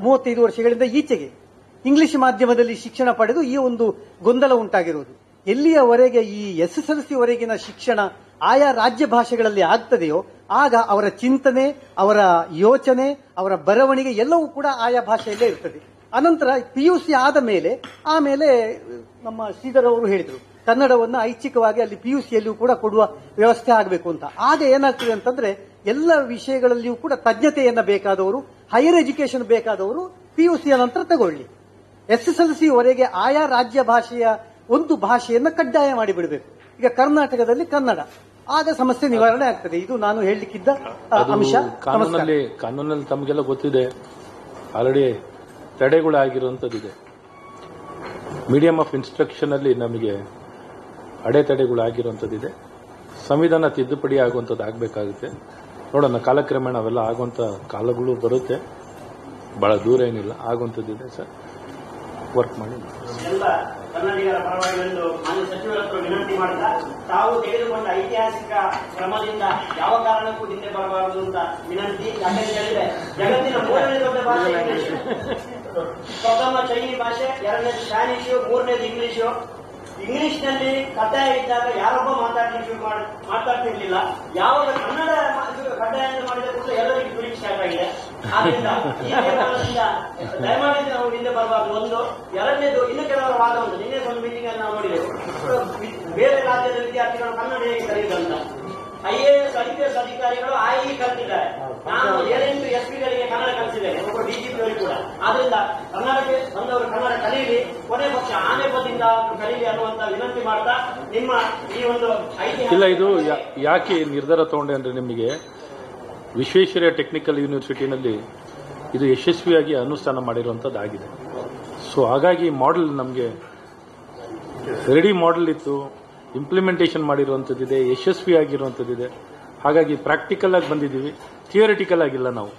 ಮೂವತ್ತೈದು ವರ್ಷಗಳಿಂದ ಈಚೆಗೆ. ಇಂಗ್ಲಿಷ್ ಮಾಧ್ಯಮದಲ್ಲಿ ಶಿಕ್ಷಣ ಪಡೆದು ಈ ಒಂದು ಗೊಂದಲ ಉಂಟಾಗಿರುವುದು ಎಲ್ಲಿಯವರೆಗೆ ಈ ಎಸ್ ಎಸ್ ಎಲ್ ಶಿಕ್ಷಣ ಆಯಾ ರಾಜ್ಯ ಭಾಷೆಗಳಲ್ಲಿ ಆಗ್ತದೆಯೋ, ಆಗ ಅವರ ಚಿಂತನೆ, ಅವರ ಯೋಚನೆ, ಅವರ ಬರವಣಿಗೆ ಎಲ್ಲವೂ ಕೂಡ ಆಯಾ ಭಾಷೆಯಲ್ಲೇ ಇರ್ತದೆ. ಅನಂತರ ಪಿಯುಸಿ ಆದ ಮೇಲೆ, ಆಮೇಲೆ ನಮ್ಮ ಶ್ರೀಧರ್ ಅವರು ಹೇಳಿದರು. ಕನ್ನಡವನ್ನು ಐಚ್ಛಿಕವಾಗಿ ಅಲ್ಲಿ ಪಿ ಯು ಸಿಯಲ್ಲಿಯೂ ಕೂಡ ಕೊಡುವ ವ್ಯವಸ್ಥೆ ಆಗಬೇಕು ಅಂತ. ಆಗ ಏನಾಗ್ತದೆ ಅಂತಂದ್ರೆ ಎಲ್ಲ ವಿಷಯಗಳಲ್ಲಿಯೂ ಕೂಡ ತಜ್ಞತೆಯನ್ನ ಬೇಕಾದವರು ಹೈಯರ್ ಎಜುಕೇಶನ್ ಬೇಕಾದವರು ಪಿ ಯು ಸಿಯ ನಂತರ ತಗೊಳ್ಳಿ. ಎಸ್ ಎಸ್ ಎಲ್ ಸಿವರೆಗೆ ಆಯಾ ರಾಜ್ಯ ಭಾಷೆಯ ಒಂದು ಭಾಷೆಯನ್ನು ಕಡ್ಡಾಯ ಮಾಡಿಬಿಡಬೇಕು. ಈಗ ಕರ್ನಾಟಕದಲ್ಲಿ ಕನ್ನಡ. ಆಗ ಸಮಸ್ಯೆ ನಿವಾರಣೆ ಆಗ್ತದೆ. ಇದು ನಾನು ಹೇಳಲಿಕ್ಕಿದ್ದ ಅಂಶ. ಕಾನೂನಲ್ಲಿ ಕಾನೂನಲ್ಲಿ ತಮಗೆಲ್ಲ ಗೊತ್ತಿದೆ. ಆಲ್ರೆಡಿ ತಡೆಗಳಾಗಿರುವಂತದ್ದಿದೆ. ಮೀಡಿಯಂ ಆಫ್ ಇನ್ಸ್ಟ್ರಕ್ಷನ್ ಅಲ್ಲಿ ನಮಗೆ ಅಡೆತಡೆಗಳಾಗಿರುವಂತದ್ದಿದೆ ಸಂವಿಧಾನ ತಿದ್ದುಪಡಿ ಆಗುವಂಥದ್ದು ಆಗಬೇಕಾಗುತ್ತೆ. ನೋಡೋಣ ಕಾಲಕ್ರಮೇಣ ಅವೆಲ್ಲ ಆಗುವಂತ ಕಾಲಗಳು ಬರುತ್ತೆ. ಬಹಳ ದೂರ ಏನಿಲ್ಲ ಆಗುವಂಥದ್ದಿದೆ ಸರ್. ವರ್ಕ್ ಮಾಡಿ. ಕನ್ನಡಿಗರ ಪರವಾಗಿ ಒಂದು ಮಾನ್ಯ ಸಚಿವರ ಹತ್ರ ವಿನಂತಿ ಮಾಡಿದ ತಾವು ತೆಗೆದುಕೊಂಡ ಐತಿಹಾಸಿಕ ಕ್ರಮದಿಂದ ಯಾವ ಕಾರಣಕ್ಕೂ ಹಿಂದೆ ಬರಬಾರದು ಅಂತ ವಿನಂತಿ ಯಾಕಂತ ಹೇಳಿದ್ರೆ ಜಗತ್ತಿನ ಮೂರನೇ ದೊಡ್ಡ ಭಾಷೆ ಇಂಗ್ಲಿಷ್. ಪ್ರಥಮ ಚೈನೀಸ್ ಭಾಷೆ ಎರಡನೇದು ಸ್ಪ್ಯಾನಿಶು ಮೂರನೇದು ಇಂಗ್ಲಿಷು. ಇಂಗ್ಲಿಷ್ನಲ್ಲಿ ಕಡ್ಡಾಯ ಇದ್ದಾಗ ಯಾರೊಬ್ಬ ಮಾತಾಡ್ಲಿಕ್ಕೆ ಮಾಡ್- ಮಾತಾಡ್ತಿರ್ಲಿಲ್ಲ. ಯಾವಾಗ ಕನ್ನಡ ಕಡ್ಡಾಯ ಮಾಡಿದ ಕೂಡ ಎಲ್ಲರಿಗೂ ಬಿಡಿಗೆ ಸ್ಟಾರ್ಟ್ ಆಗಿದೆ ಆದ್ರಿಂದ ದಯಮಾಡಿ ನಾವು ಹಿಂದೆ ಬರಬಾರ್ದು. ಒಂದು ಎರಡನೇದು ಇನ್ನು ಕೆಲವರ ವಾದ ಉಂಟು ನಿನ್ನೆ ಒಂದು ಮೀಟಿಂಗ್ ಅಲ್ಲಿ ನಾವು ನೋಡಿದೆವು. ಬೇರೆ ರಾಜ್ಯದ ವಿದ್ಯಾರ್ಥಿಗಳು ಕನ್ನಡ ಹೇಗೆ ಕಲಿಯುವುದಂತ ಐಎಎಸ್ ಐಪಿಎಸ್ ಅಧಿಕಾರಿಗಳು ಆಗಿ ಕಲ್ತಿದ್ದಾರೆ. ನಾನು ಏಳೆಂಟು ಎಸ್ ಪಿಗಳಿಗೆ ಕನ್ನಡ ಕಲಿಸಿದ್ದೇನೆ ಒಬ್ಬರು ಕೂಡ. ಆದ್ರಿಂದ ಕನ್ನಡಕ್ಕೆ ಬಂದವರು ಕನ್ನಡ ಕಲೀಲಿ ಕೊನೆ ಪಕ್ಷ ಆನೆ ಪದಿಂದ ಕಲೀಲಿ ಅನ್ನುವಂತ ವಿನಂತಿ ಮಾಡ್ತಾ ನಿಮ್ಮ ಈ ಒಂದು ಇಲ್ಲ ಇದು ಯಾಕೆ ನಿರ್ಧಾರ ತಗೊಂಡೆ ಅಂದ್ರೆ ನಿಮಗೆ ವಿಶ್ವೇಶ್ವರಯ್ಯ ಟೆಕ್ನಿಕಲ್ ಯೂನಿವರ್ಸಿಟಿನಲ್ಲಿ ಇದು ಯಶಸ್ವಿಯಾಗಿ ಅನುಷ್ಠಾನ ಮಾಡಿರುವಂತದ್ದಾಗಿದೆ. ಸೊ ಹಾಗಾಗಿ ಮಾಡೆಲ್ ನಮಗೆ ರೆಡಿ ಮಾಡೆಲ್ ಇತ್ತು ಇಂಪ್ಲಿಮೆಂಟೇಷನ್ ಮಾಡಿರುವಂಥದ್ದಿದೆ ಯಶಸ್ವಿಯಾಗಿರುವಂತದ್ದಿದೆ. ಹಾಗಾಗಿ ಪ್ರಾಕ್ಟಿಕಲ್ ಆಗಿ ಬಂದಿದ್ದೀವಿ ಥಿಯರಿಟಿಕಲ್ ಆಗಿಲ್ಲ ನಾವು.